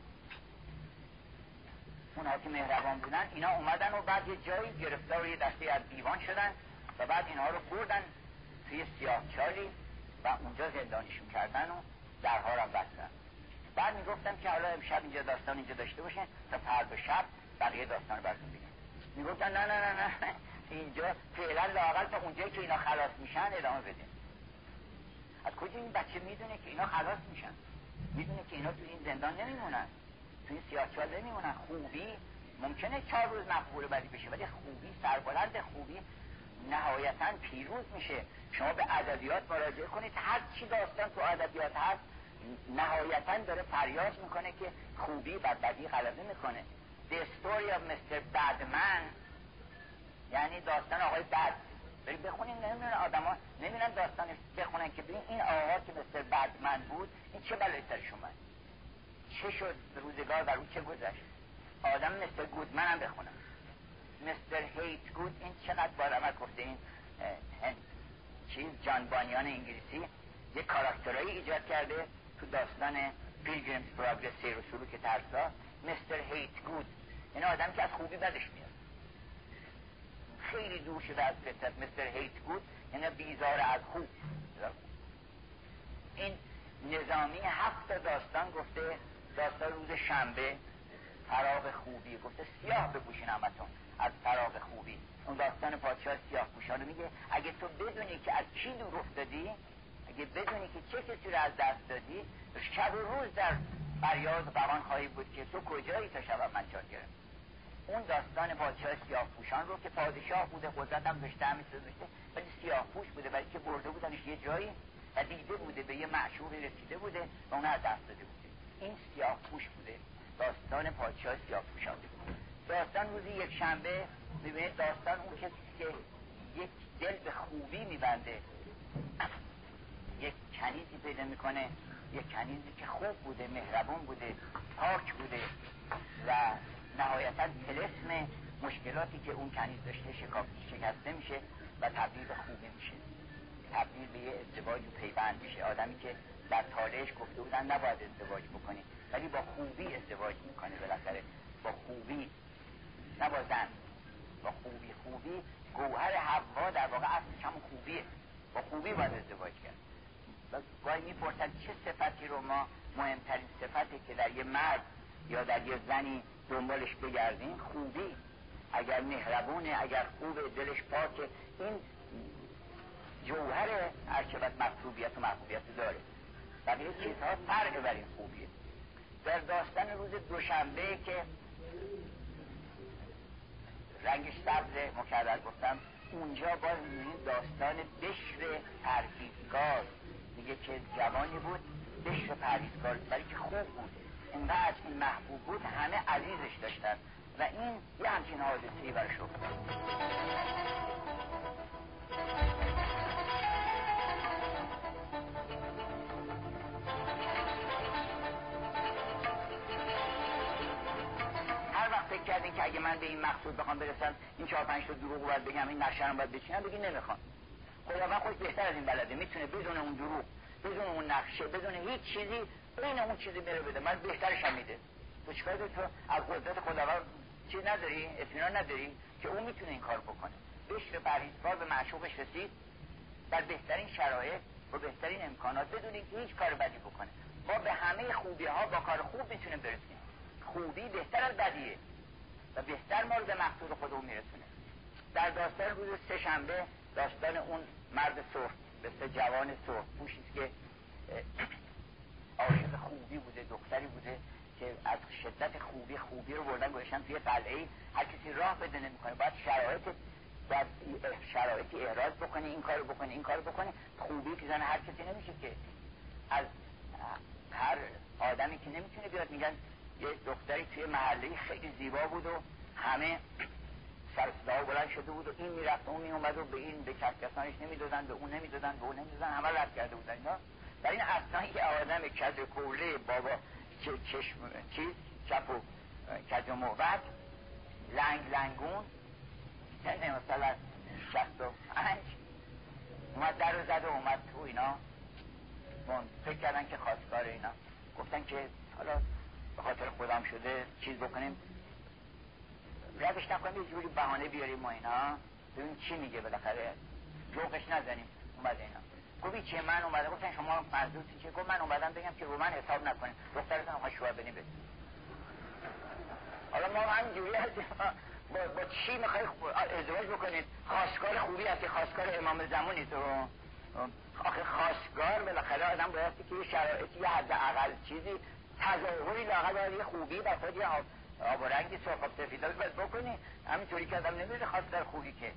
اونها که مهربان بودن اینا اومدن و بعد یه جایی گرفتار یه دسته از دیوان شدن و بعد اینها رو بردن توی سیاه چالی و اونجا زندانیشون کردن و درها رو بستن. بعد می‌گفتم که حالا امشب اینجا داستان اینجا داشته باشین تا فردا شب بقیه داستان براتون بگم. می‌گفتن نه نه نه نه اینجا فعلا لاقل تا اونجایی که اینا خلاص میشن ادامه بدیم از کجا این بچه می‌دونه که اینا خلاص میشن؟ می‌دونه که اینا تو این زندان نمیمونن؟ تو این سیاهچال نمیمونن. خوبی ممکنه چهار روز مقبول بدی بشه ولی خوبی سربلند خوبی نهایتا پیروز میشه. شما به ادبیات مراجعه کنید. هر چی داستان تو ادبیات هست نهایتا داره فریاد می‌کنه که خوبی بر بدی غلبه می‌کنه. The story of Mr. Badman یعنی داستان آقای بد. بریم بخونیم نمی‌دونن آدما نمی‌دونن داستانش بخونن که ببین این آقا که مستر بدمن بود این چه بلایی سرش اومد چه شد؟ روزگار بر او چه گذشت؟ آدم مستر گودمن هم بخونم. مستر هیت گود این چقدر بارمت گفته این چیز جان بانیان انگلیسی یه کاراکترهایی ایجاد کرده تو داستان پیلگریمز پروگرس سیر و سلوک ترسا مستر هیت گود. این آدم که از خوبی بدش میاد. خیلی دور شده از فطرت مستر هیت گود یعنی بیزار از خوب. این نظامی هفت داستان گفته. داستان روز شنبه فراغ خوبی. گفته سیاه بپوشین همتون. از فراغ خوبی. اون داستان پادشاه سیاه پوشانو میگه اگه تو بدونی که از کی دور افتادی اگه بدونی که چه کسی رو از دست دادی شب و روز در فریاد و خواهی بود که تو کجایی تا شب من چار گرفت. اون داستان پادشاه سیاه پوشان رو که پادشاه بوده قدرت هم داشته همیشه داشته ولی سیاه پوش بوده ولی که برده بودنش یه جایی و دیده بوده به یه معشوقی رسیده بوده و اون از دست داده بوده این سیاه پوش بوده. داستان پادشاه سیاه پوشان داستان روزی یک شنبه ببینید داستان اون کسی که یک دل به خوبی میبنده. یک کنیزی پیدا می‌کنه. یک کنیزی که خوب بوده مهربون بوده پاک بوده. و نهایتا تلسم مشکلاتی که اون کنیز داشته شکسته میشه و تبدیل به خوبی میشه. تبدیل به یه ازدواج و پیوند میشه. آدمی که در تاریخ گفته بودن نباید ازدواج بکنی ولی با خوبی ازدواج می‌کنه بالاخره. با خوبی نه با با خوبی خوبی گوهر حوا در واقع اصلش همون خوبیه. با خوبی باید ازدواج کرد. و گاهی می‌پرسن چه صفتی رو ما مهمترین صفتی که در یه مرد یا در یه زنی دنبالش بگردیم؟ خوبی. اگر مهربونه اگر خوب دلش پاکه. این جوهر هرچقدر مطلوبیت و محبوبیت داره. بقیه چیزها فرق بر این خوبیه. در داستان روز دوشنبه که رنگش سبز مکرر گفتم اونجا باز می‌بینید داستان بشر پرهیزگار میگه که جوانی بود بشر پرهیزگار ولی که خوب بود. اینقدر این محبوب بود همه عزیزش داشتن. و این یه همچین حادثی وقت فکر کردین که اگه من به این مقصود بخوام برسم این چهار پنج تا دروغ باید بگم این نقشه رو باید بچینم بگی نمی‌خوام. خداوند خودش بهتر از این بلده. می‌تونه بدون اون دروغ بدون اون نقشه بدون هیچ چیزی بین اون چیزی بره بده. من بهترش هم میده. تو چیکار تو؟ از قدرت خداوند چیز نداری اطمینان نداری که اون می‌تونه این کار بکنه. بشر پرهیزکار به معشوقش رسید در بهترین شرایط و بهترین امکانات بدون اینکه هیچ کار بدی بکنه. ما به همه خوبی ها با کار خوب می‌تونیم برسیم. خوبی بهتر از بدیه و بهتر ما رو به مقصود میرسونه. در داستان روز سه شنبه داستان اون مرد سرخ سه جوان سرخ پوشیست که عاشق خوبی بوده دختری بوده که از شدت خوبی خوبی رو بردن گذاشتن توی قلعه هر کسی راه بده نمی‌کنه. باید شرایط باید شرایطی احراز بکنه این کارو بکنه این کارو بکنه خوبی که زن هر کسی نمیشه که از هر آدمی که نمی‌تونه بیاد. میگن یه دختری توی محله خیلی زیبا بود و همه سر صدا بلند شده بود و این می‌رفت و اون میومد و به این به کسکسانش نمی‌دادن به اون نمی‌دادن به اون نمی‌دادن همه رد کرده بودن اینا. در این اصلا که آدم کج کوله بابا چشم چیز چپ و کج و لنگ لنگون سن مثلا شست و پنج اومد در رو زد و اومد تو اینا. فکر کردن که خواستگار اینا. گفتن که حالا به خاطر خودم شده چیز بکنیم. ردش نکنیم یه جوری بهانه بیاریم ما اینا. ببین چی میگه بالاخره. جوقش نزنیم اومده اینا. گفتی چه من اومده گفتن شما منظور چه گفت من اومدم بگم که رو من حساب نکنیم. دخترتون آقا شوهر بدیم حالا ما همینجوری هستیم. با, با چی می‌خوای ازدواج بکنید خواستگار خوبی هستی خواستگار امام زمانی تو. آخه خواستگار بالاخره آدم بایستی که شرایطی یه حد اقل چیزی تظاهری لاغل یه خوبی و خود یه آب و رنگی سرخ سفیدا باید بکنی. همینطوری که آدم نمیره خواستگار خوبی که.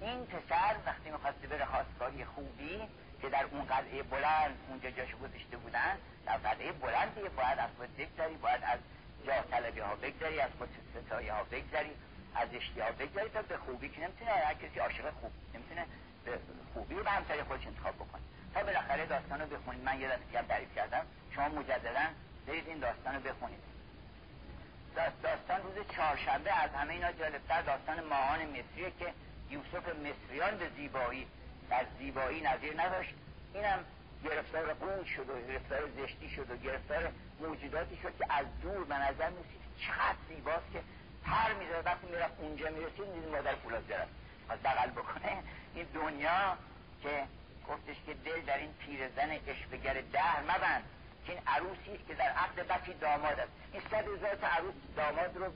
این پسر وقتی می‌خواسته بره خواستگاری خوبی که در اون قلعه بلند اونجا جاشو گذاشته بودن در قلعه بلندی باید از خود بگذری باید از جا طلبی ها بگذری از خود ستایی ها بگذری. از اشتیا بگذاری تا به خوبی که نمی‌تونه هر کسی عاشق خوب نمی‌تونه به خوبی رو به همسری خودش انتخاب بکنه. تا بالاخره داستان رو بخونید. من یه دفعه تعریف کردم. شما مجددا برید این داستان رو بخونید. داستان روز چهارشنبه از همه اینا جالبتر داستان ماهان مصریه که یوسف مصریان به زیبایی در زیبایی نظیر نداشت. اینم گرفتار قون شد و گرفتار زشتی شد و گرفتار موجوداتی شد که از دور به نظر میسید چقدر زیباست که پر می‌زد وقتی می‌رفت اونجا می‌رسید می‌دید مادر فولاد دارد از بغل بکنه. این دنیا که گفتش که دل در این پیرزن اشبگر دهر مبند که این عروسی که در عقد بچی داماد است. این صد هزار عروس داماد رو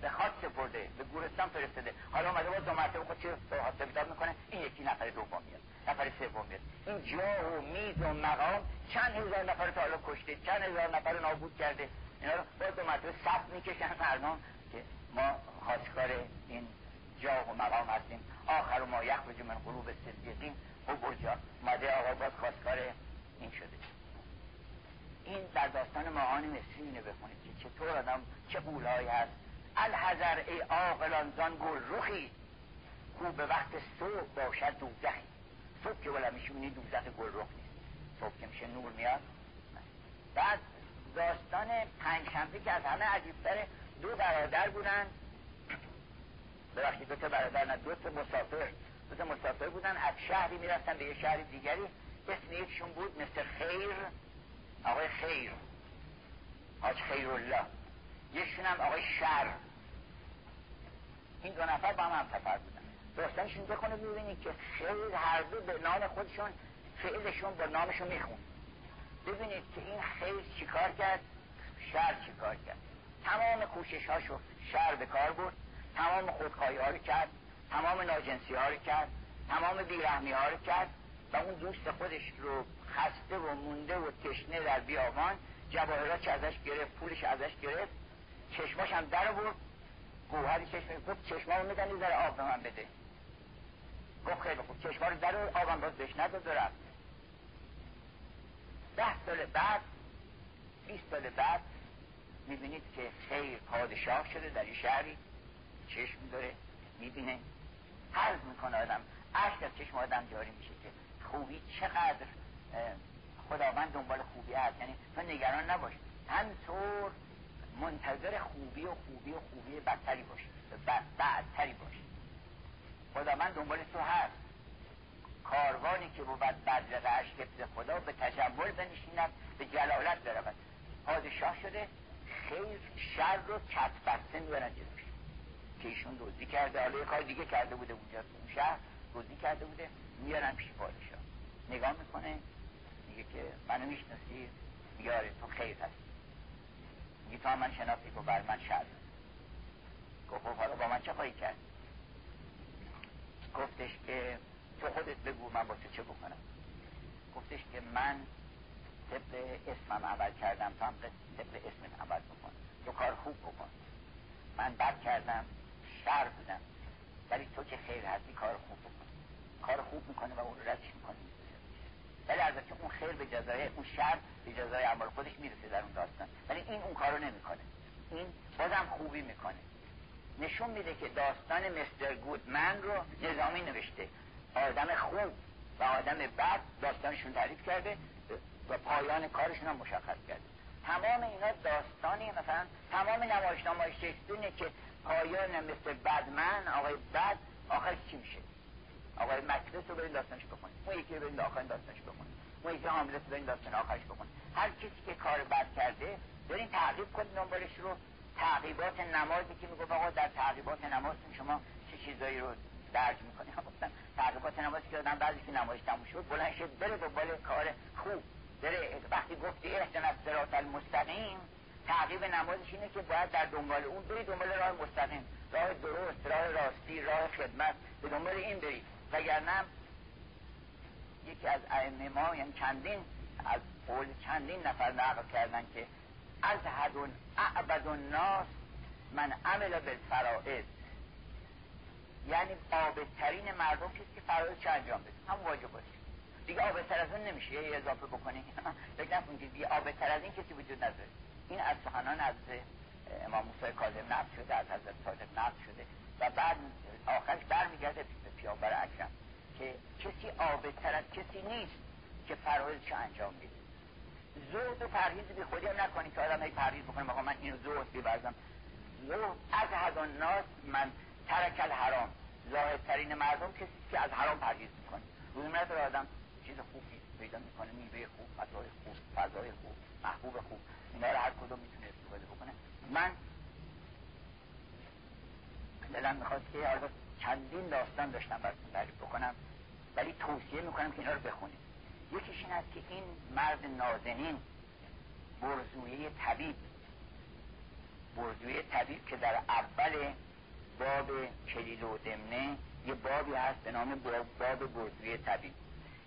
به خاک سپرده به گورستان فرستاده. حالا اومده با دو مرتبه خود چه حساب می‌کنه. این یکی نفر دوم میاد. نفر سوم میاد. این جا و میز و مقام چند هزار نفر تا حالا کشته چند هزار نفر نابود کرده. اینا رو با دو مرتبه صف می‌کشن مردم که ما خواستگار این جا و مقام هستیم. آخر ما یخرج من قلوب صدیقین. و برجا. ماده آقا باز خواستگار این شده. این در داستان ماهان مصری اینو بخونید که چطور آدم چه قولهایی هست. الحذر ای آقلان زان گل رخی کو به وقت صبح باشد دوزخی. صبح که بلا میشونی دوزخ گل رخ نیست. صبح که میشه نور میاد. بعد داستان پنجشنبه که از همه عجیبتره دو برادر بودن. ببخشید دو تا برادر نه دو تا مسافر. دو تا مسافر بودن از شهری می‌رفتن به یه شهر دیگری. اسم یکشون بود مثل خیر آقای خیر. حاج خیرالله. یکشون هم آقای شر. این دو نفر با هم سفر بودن. داستانشون بکنه ببینید که خیر هر دو به نام خودشون فعلشون با نامشون میخون ببینید که این خیر چیکار کرد؟ شر چیکار کرد؟ تمام کوشش هاشو شر به کار برد تمام خودخواهی رو کرد تمام ناجنسی ها رو کرد تمام بیرحمی ها رو کرد و اون دوست خودش رو خسته و مونده و تشنه در بیابان جواهرات ازش گرفت پولش ازش گرفت چشماش هم در بود گوهری چشم گفت چشما رو میدن در آب به من بده. گفت خیلی خوب چشما رو در آبم باز بهش نداد رفت. ده سال بعد بیست سال بعد می‌بینید که خیر پادشاه شده در این شهری چشم داره می‌بینه. حرف می‌کنه آدم عشق از چشم آدم جاری میشه که خوبی چقدر خداوند دنبال خوبی هست. یعنی تو نگران نباش همطور منتظر خوبی و خوبی و خوبی بدتری باش بعدتری باش. خداوند دنبال تو هست. کاروانی که بود بدرقه حفظ خدا به تجمل بنشیند به جلالت برود. پادشاه شده خیر شر رو کت بسته می‌برن جلوش. که ایشون دزدی کرده حالا یه کار دیگه کرده بوده اونجا اون شهر دزدی کرده بوده میارن پیش پادشاه. نگاه می‌کنه میگه که منو می‌شناسی؟ میاره تو خیر هستی. میگه تا من شناسی که بر من شر. گفت خب حالا با من چه خواهی کرد؟ گفتش که تو خودت بگو من با تو چه بکنم. گفتش که من طبق اسمم عمل کردم تو هم طبق اسم عمل بکن. تو کار خوب بکن. من بد کردم شر بودم. ولی تو که خیر هستی کار خوب بکن. کار خوب می‌کنه و اون ردش می‌کنه ولی البته اون خیر به جزای اون شر به جزای عمل خودش می‌رسه در اون داستان. ولی این اون کارو نمی‌کنه. این بازم خوبی می‌کنه. نشون میده که داستان مستر گودمن رو نظامی نوشته. آدم خوب و آدم بد داستانشون تعریف کرده و پایان کارشون هم مشخص کرده. تمام اینا داستانی مثلا تمام نمایشنامه شکسپیر که پایان مثل بدمن آقای بد آخرش چی میشه؟ آقای مکبس رو برین داستانش بخونید. اون یکی رو برین آخرین داستانش بخونید. اون یکی حاملت رو برین داستان آخرش بخونید. هر کسی که کار بد کرده برین تعقیب کنید دنبالش رو. تعقیبات نمازی که می‌گفت آقا در تعقیبات نمازتون شما چه چیزایی رو درج می‌کنی. گفتم تعقیبات نمازی که آدم بعضی که نمازش تموم شد بلند شد بره دنبال کار خوب بره. وقتی گفتی اهدنا الصراط المستقیم تعقیب نمازش اینه که باید در دنبال اون بری دنبال راه مستقیم. راه درست راه راستی راه خدمت به دنبال این بری. وگرنه یکی از ائمه ما یعنی چندین از قول چندین نفر نقل کردن که از حدون اعبد الناس من عمل بالفرائض. یعنی آبترین مردم کسی که فرائض چه انجام بده. هم واجب باشه دیگه آبتر از اون نمیشه. یه اضافه بکنی. فکر نکن که دیگه آبتر از این کسی وجود نداره. این از سخنان از امام موسی کاظم نقل شده از حضرت صادق نقل شده. و بعد آخرش برمیگرده به پیامبر اکرم که کسی آبتر از کسی نیست که فرایض چه انجام میده زهد و پرهیز بی خودی هم نکنی که آدم هی پرهیز بکنه. من اینو زهد بیورزم. زهد از حد ناس من ترک الحرام. ترین مردم کسی که از حرام پرهیز می‌کنه. روی نداره آدم چیز خوبی پیدا می‌کنه میوه خوب فضای خوب فضای خوب محبوب خوب. اینا رو هر کدوم می‌تونه استفاده بکنه. من دلم می‌خواست که حالا چندین داستان داشتم براتون تعریف بکنم ولی توصیه می‌کنم که اینا رو بخونید یکیش این است که این مرد نازنین برزویه طبیب برزویه طبیب که در اول باب کلیل و دمنه یه بابی هست به نام باب برزویه طبیب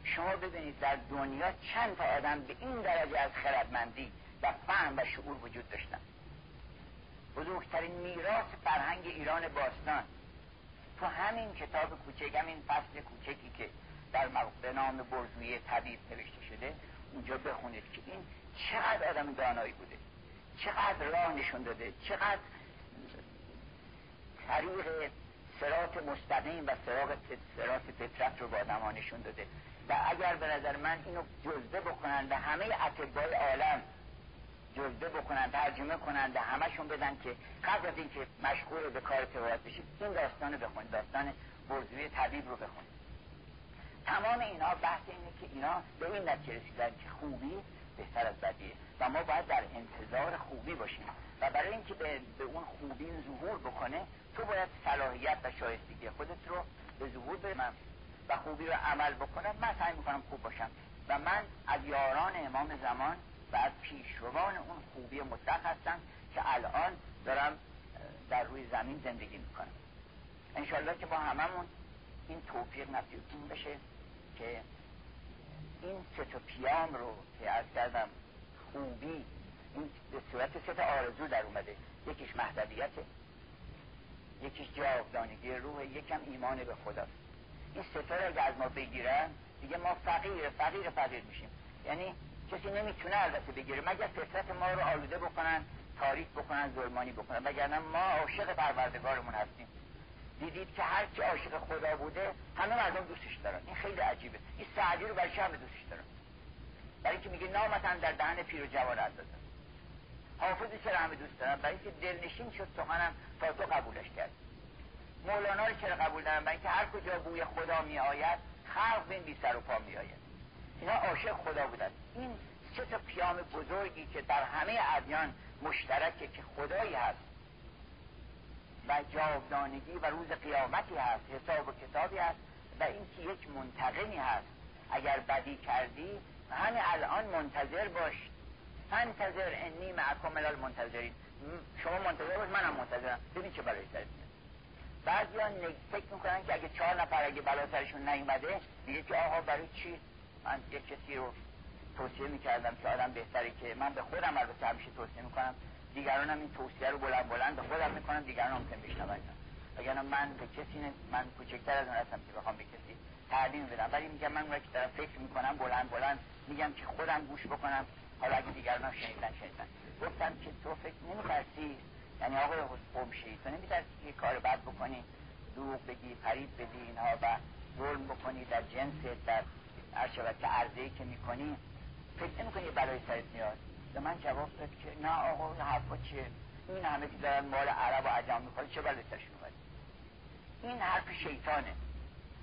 شما ببینید در دنیا چند تا آدم به این درجه از خردمندی و فهم و شعور وجود داشتن. بزرگترین میراث فرهنگ ایران باستان. تو همین کتاب کوچک همین فصل کوچکی که در به نام برزوی طبیب نوشته شده اونجا بخونید که این چقدر آدم دانایی بوده. چقدر راه نشون داده. چقدر طریق سرات مستقیم و سراغ سرات فطرت رو با آدم نشون داده. و اگر به نظر من اینو جزده بکنن به همه اطبای عالم جزده بکنن ترجمه کنن به همشون بدن که قبل از اینکه مشغول به کار تبارت بشید این داستان رو بخونید داستان برزوی طبیب رو بخونید. تمام اینا بحث اینه که اینا به این نتیجه رسیدن که خوبی بهتر از بدیه. و ما باید در انتظار خوبی باشیم. و برای اینکه به, به اون خوبی ظهور بکنه تو باید صلاحیت و شایستگی خودت رو به ظهور برم و خوبی رو عمل بکنم من سعی می‌کنم خوب باشم. و من از یاران امام زمان و از پیشروان اون خوبی مطلق هستم که الان دارم در روی زمین زندگی می‌کنم. انشالله که با هممون این توفیق نصیبتون بشه که این سه پیام رو که از کردم خوبی این به صورت سه آرزو در اومده. یکیش مهدویته یکیش جاودانگی روح یکم ایمان به خداست این سه تا اگه از ما بگیرن دیگه ما فقیر فقیر فقیر میشیم. یعنی کسی نمی‌تونه البته بگیره. مگر فطرت ما رو آلوده بکنن تاریک بکنن ظلمانی بکنن. وگرنه ما عاشق پروردگارمون هستیم. دیدید که هر کی عاشق خدا بوده همه مردم دوستش دارن. این خیلی عجیبه. این سعدی رو برای همه دوستش دارن؟ برای اینکه میگه نامتن در دهن پیر و جوان اندازن حافظی چرا همه دوست دارن؟ برای اینکه دلنشین شد سخنم تا تو قبولش کرد. مولانا رو چرا قبول دارن؟ برای اینکه هر کجا بوی خدا می آید خلق به این بی سر و پا می آید اینا عاشق خدا بودن. این سه تا پیام بزرگی که در همه ادیان مشترکه که خدایی هست. جاودانگی و روز قیامتی هست حساب و کتابی هست و اینکه یک منتقمی هست. اگر بدی کردی همه الان منتظر باش. منتظر انی معکم المنتظرین. شما منتظر باش منم منتظرم. ببین چه بلایی سرت بعضی ها فکر می‌کنن که اگه چهار نفر اگه بلا سرشون نیومده میگه که آقا برای چی؟ من یک کسی رو توصیه می‌کردم که آدم بهتری که من به خودم البته همیشه توصیه می‌کنم. دیگران هم این توصیه رو بلند بلند خودم می‌کنم دیگران هم ممکن بشنون. اگر من به کسی من کوچکتر از اون هستم که بخوام به کسی تعلیم بدم. ولی میگم من اون که دارم فکر می‌کنم بلند بلند میگم که خودم گوش بکنم. حالا اگه دیگران هم شنیدن شنیدن. گفتم که تو فکر نمیترسی؟ یعنی آقای قمشی تو نمیترسی که کار بد بکنی؟ دروغ بگی فریب بدی اینها و ظلم بکنی در جنس در هر که عرضه که می‌کنی فکر نمی‌کنی بلای سرت میاد. به من جواب داد که نه آقا این حرفا چیه؟ این همه که دارن مال عرب و عجم می‌خواد چه بلای سرشون اومد این حرف شیطانه.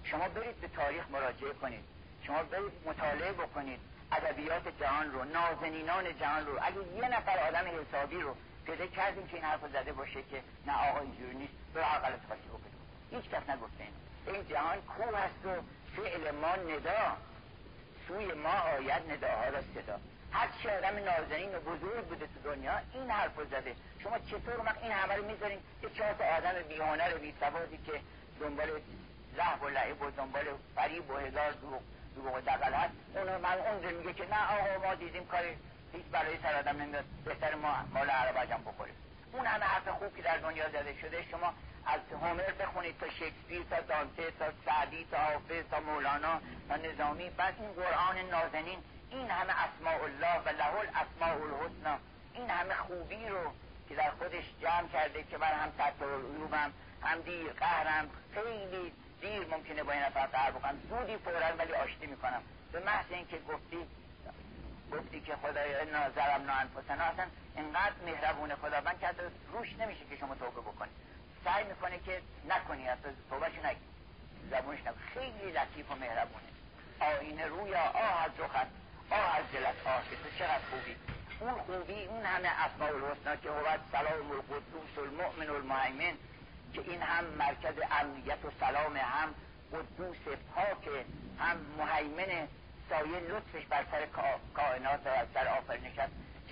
شما برید به تاریخ مراجعه کنید. شما برید مطالعه بکنید. ادبیات جهان رو نازنینان جهان رو. اگه یه نفر آدم حسابی رو پیدا کردیم که این حرف زده باشه که نه آقا اینجوری نیست برو عقل خاصی بکنید. هیچ کس نگفته این این جهان کو هست و فعل ما ندا. سوی ما آید نداها را صدا. هر چی آدم نازنین و بزرگ بوده تو دنیا این حرف زده. شما چطور وقت این همه رو می‌ذارین؟ یه چهار تا آدم بیهنر بی سوادی که دنبال لحب و لعب و دنبال فریب و هزار دروغ دروغ و دقل هست. اونو من اون میگه که نه آقا ما دیدیم کاری هیچ برای سر آدم نمیاد. بهتر ما مال عرب عجم بخوریم. اون همه حرف خوب که در دنیا زده شده. شما از هومر بخونید تا شکسپیر تا دانته تا سعدی تا حافظ تا مولانا تا نظامی. بعد این قرآن نازنین این همه اسماء الله و له الاسماء الحسنا این همه خوبی رو که در خودش جمع کرده که من هم ستر العیوبم هم دیر قهرم خیلی دیر ممکنه با این نفر قهر بکنم. زودی فورا ولی آشتی می‌کنم. به محض اینکه گفتی گفتی که خدای انا ظلمنا انفسنا اصلا اینقدر مهربون خداوند کرده روش نمیشه که شما توبه بکنی. سعی می‌کنه که نکنی اصلا توبهشو نگی. زبونش نگی خیلی لطیف و مهربونه. آینه روی آه از رخت آه از دلت چقدر خوبی؟ اون خوبی اون همه اسماء الحسنا که هو سلام القدوس المؤمن المهیمن که این هم مرکز امنیت و سلام هم قدوس پاک هم مهیمن سایه لطفش بر سر کائنات و از سر آفرینش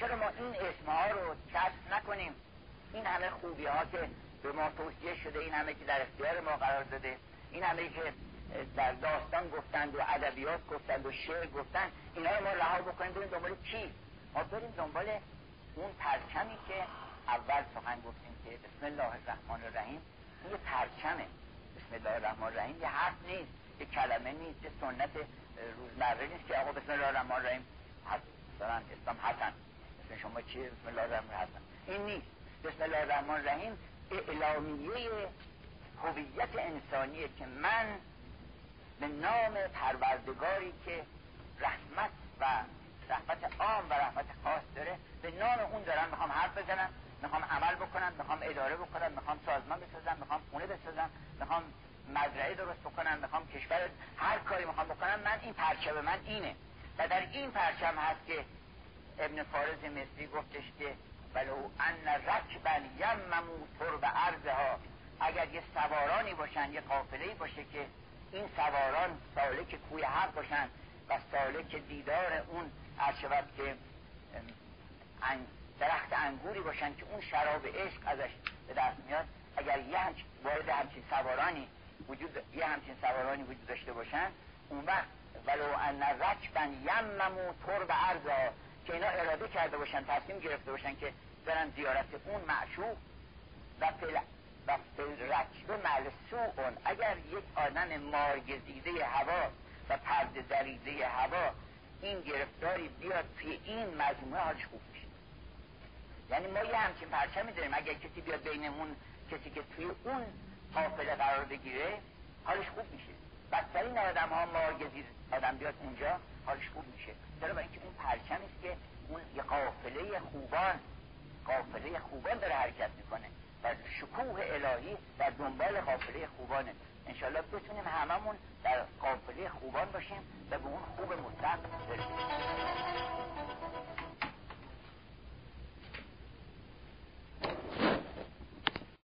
چرا ما این اسمها رو کسب نکنیم؟ این همه خوبی ها که به ما توصیه شده این همه که در اختیار ما قرار داده این همه که در داستان گفتند و ادبیات گفتند و شعر گفتند. اینا رو ما رها بکنیم بریم دنبال چی؟ ما بریم دنبال اون پرچمی که اول سخن گفتیم که بسم الله الرحمن الرحیم. این یه پرچمه. بسم الله الرحمن الرحیم یه حرف نیست. یه کلمه نیست. یه سنت روزمره نیست که آقا بسم الله الرحمن الرحیم مثلا اسلام حسن. اسم شما چیه؟ بسم الله الرحمن حسن. این نیست. بسم الله الرحمن الرحیم اعلامیه هویت انسانیه که من به نام پروردگاری که رحمت و رحمت عام و رحمت خاص داره. به نام اون دارم می‌خوام حرف بزنم می‌خوام عمل بکنم می‌خوام اداره بکنم می‌خوام سازمان بسازم می‌خوام خونه بسازم می‌خوام مزرعه درست بکنم می‌خوام کشور هر کاری می‌خوام بکنم من این پرچم من اینه. و در این پرچم هست که ابن فارز مصری گفتش که ولو ان رکبن یممو به عرضها اگر یه سوارانی باشن یه قافله باشه که این سواران سالک کوی حق باشن و سالک دیدار اون شود که درخت انگوری باشن که اون شراب عشق ازش به دست میاد اگر یه همچین وارد همچین سوارانی وجود یه همچین سوارانی وجود داشته باشن اون وقت ولو ان رکبن یممو تر به عرضا که اینا اراده کرده باشن تصمیم گرفته باشن که برن زیارت اون معشوق و و رکب ملسوعون اگر یک آدم مارگزیده هوا و پرده دریده هوا این گرفتاری بیاد توی این مجموعه حالش خوب میشه. یعنی ما یه همچین پرچمی داریم. اگر کسی بیاد بینمون کسی که توی اون حافظه قرار بگیره حالش خوب میشه. بدترین آدم ها مارگزید آدم بیاد اونجا حالش خوب میشه. چرا برای اینکه اون پرچمی است که اون یه قافله خوبان قافله خوبان داره حرکت می‌کنه. و شکوه الهی در دنبال قافله خوبانه. انشالله بتونیم هممون در قافله خوبان باشیم و به اون خوب مطلق برسیم.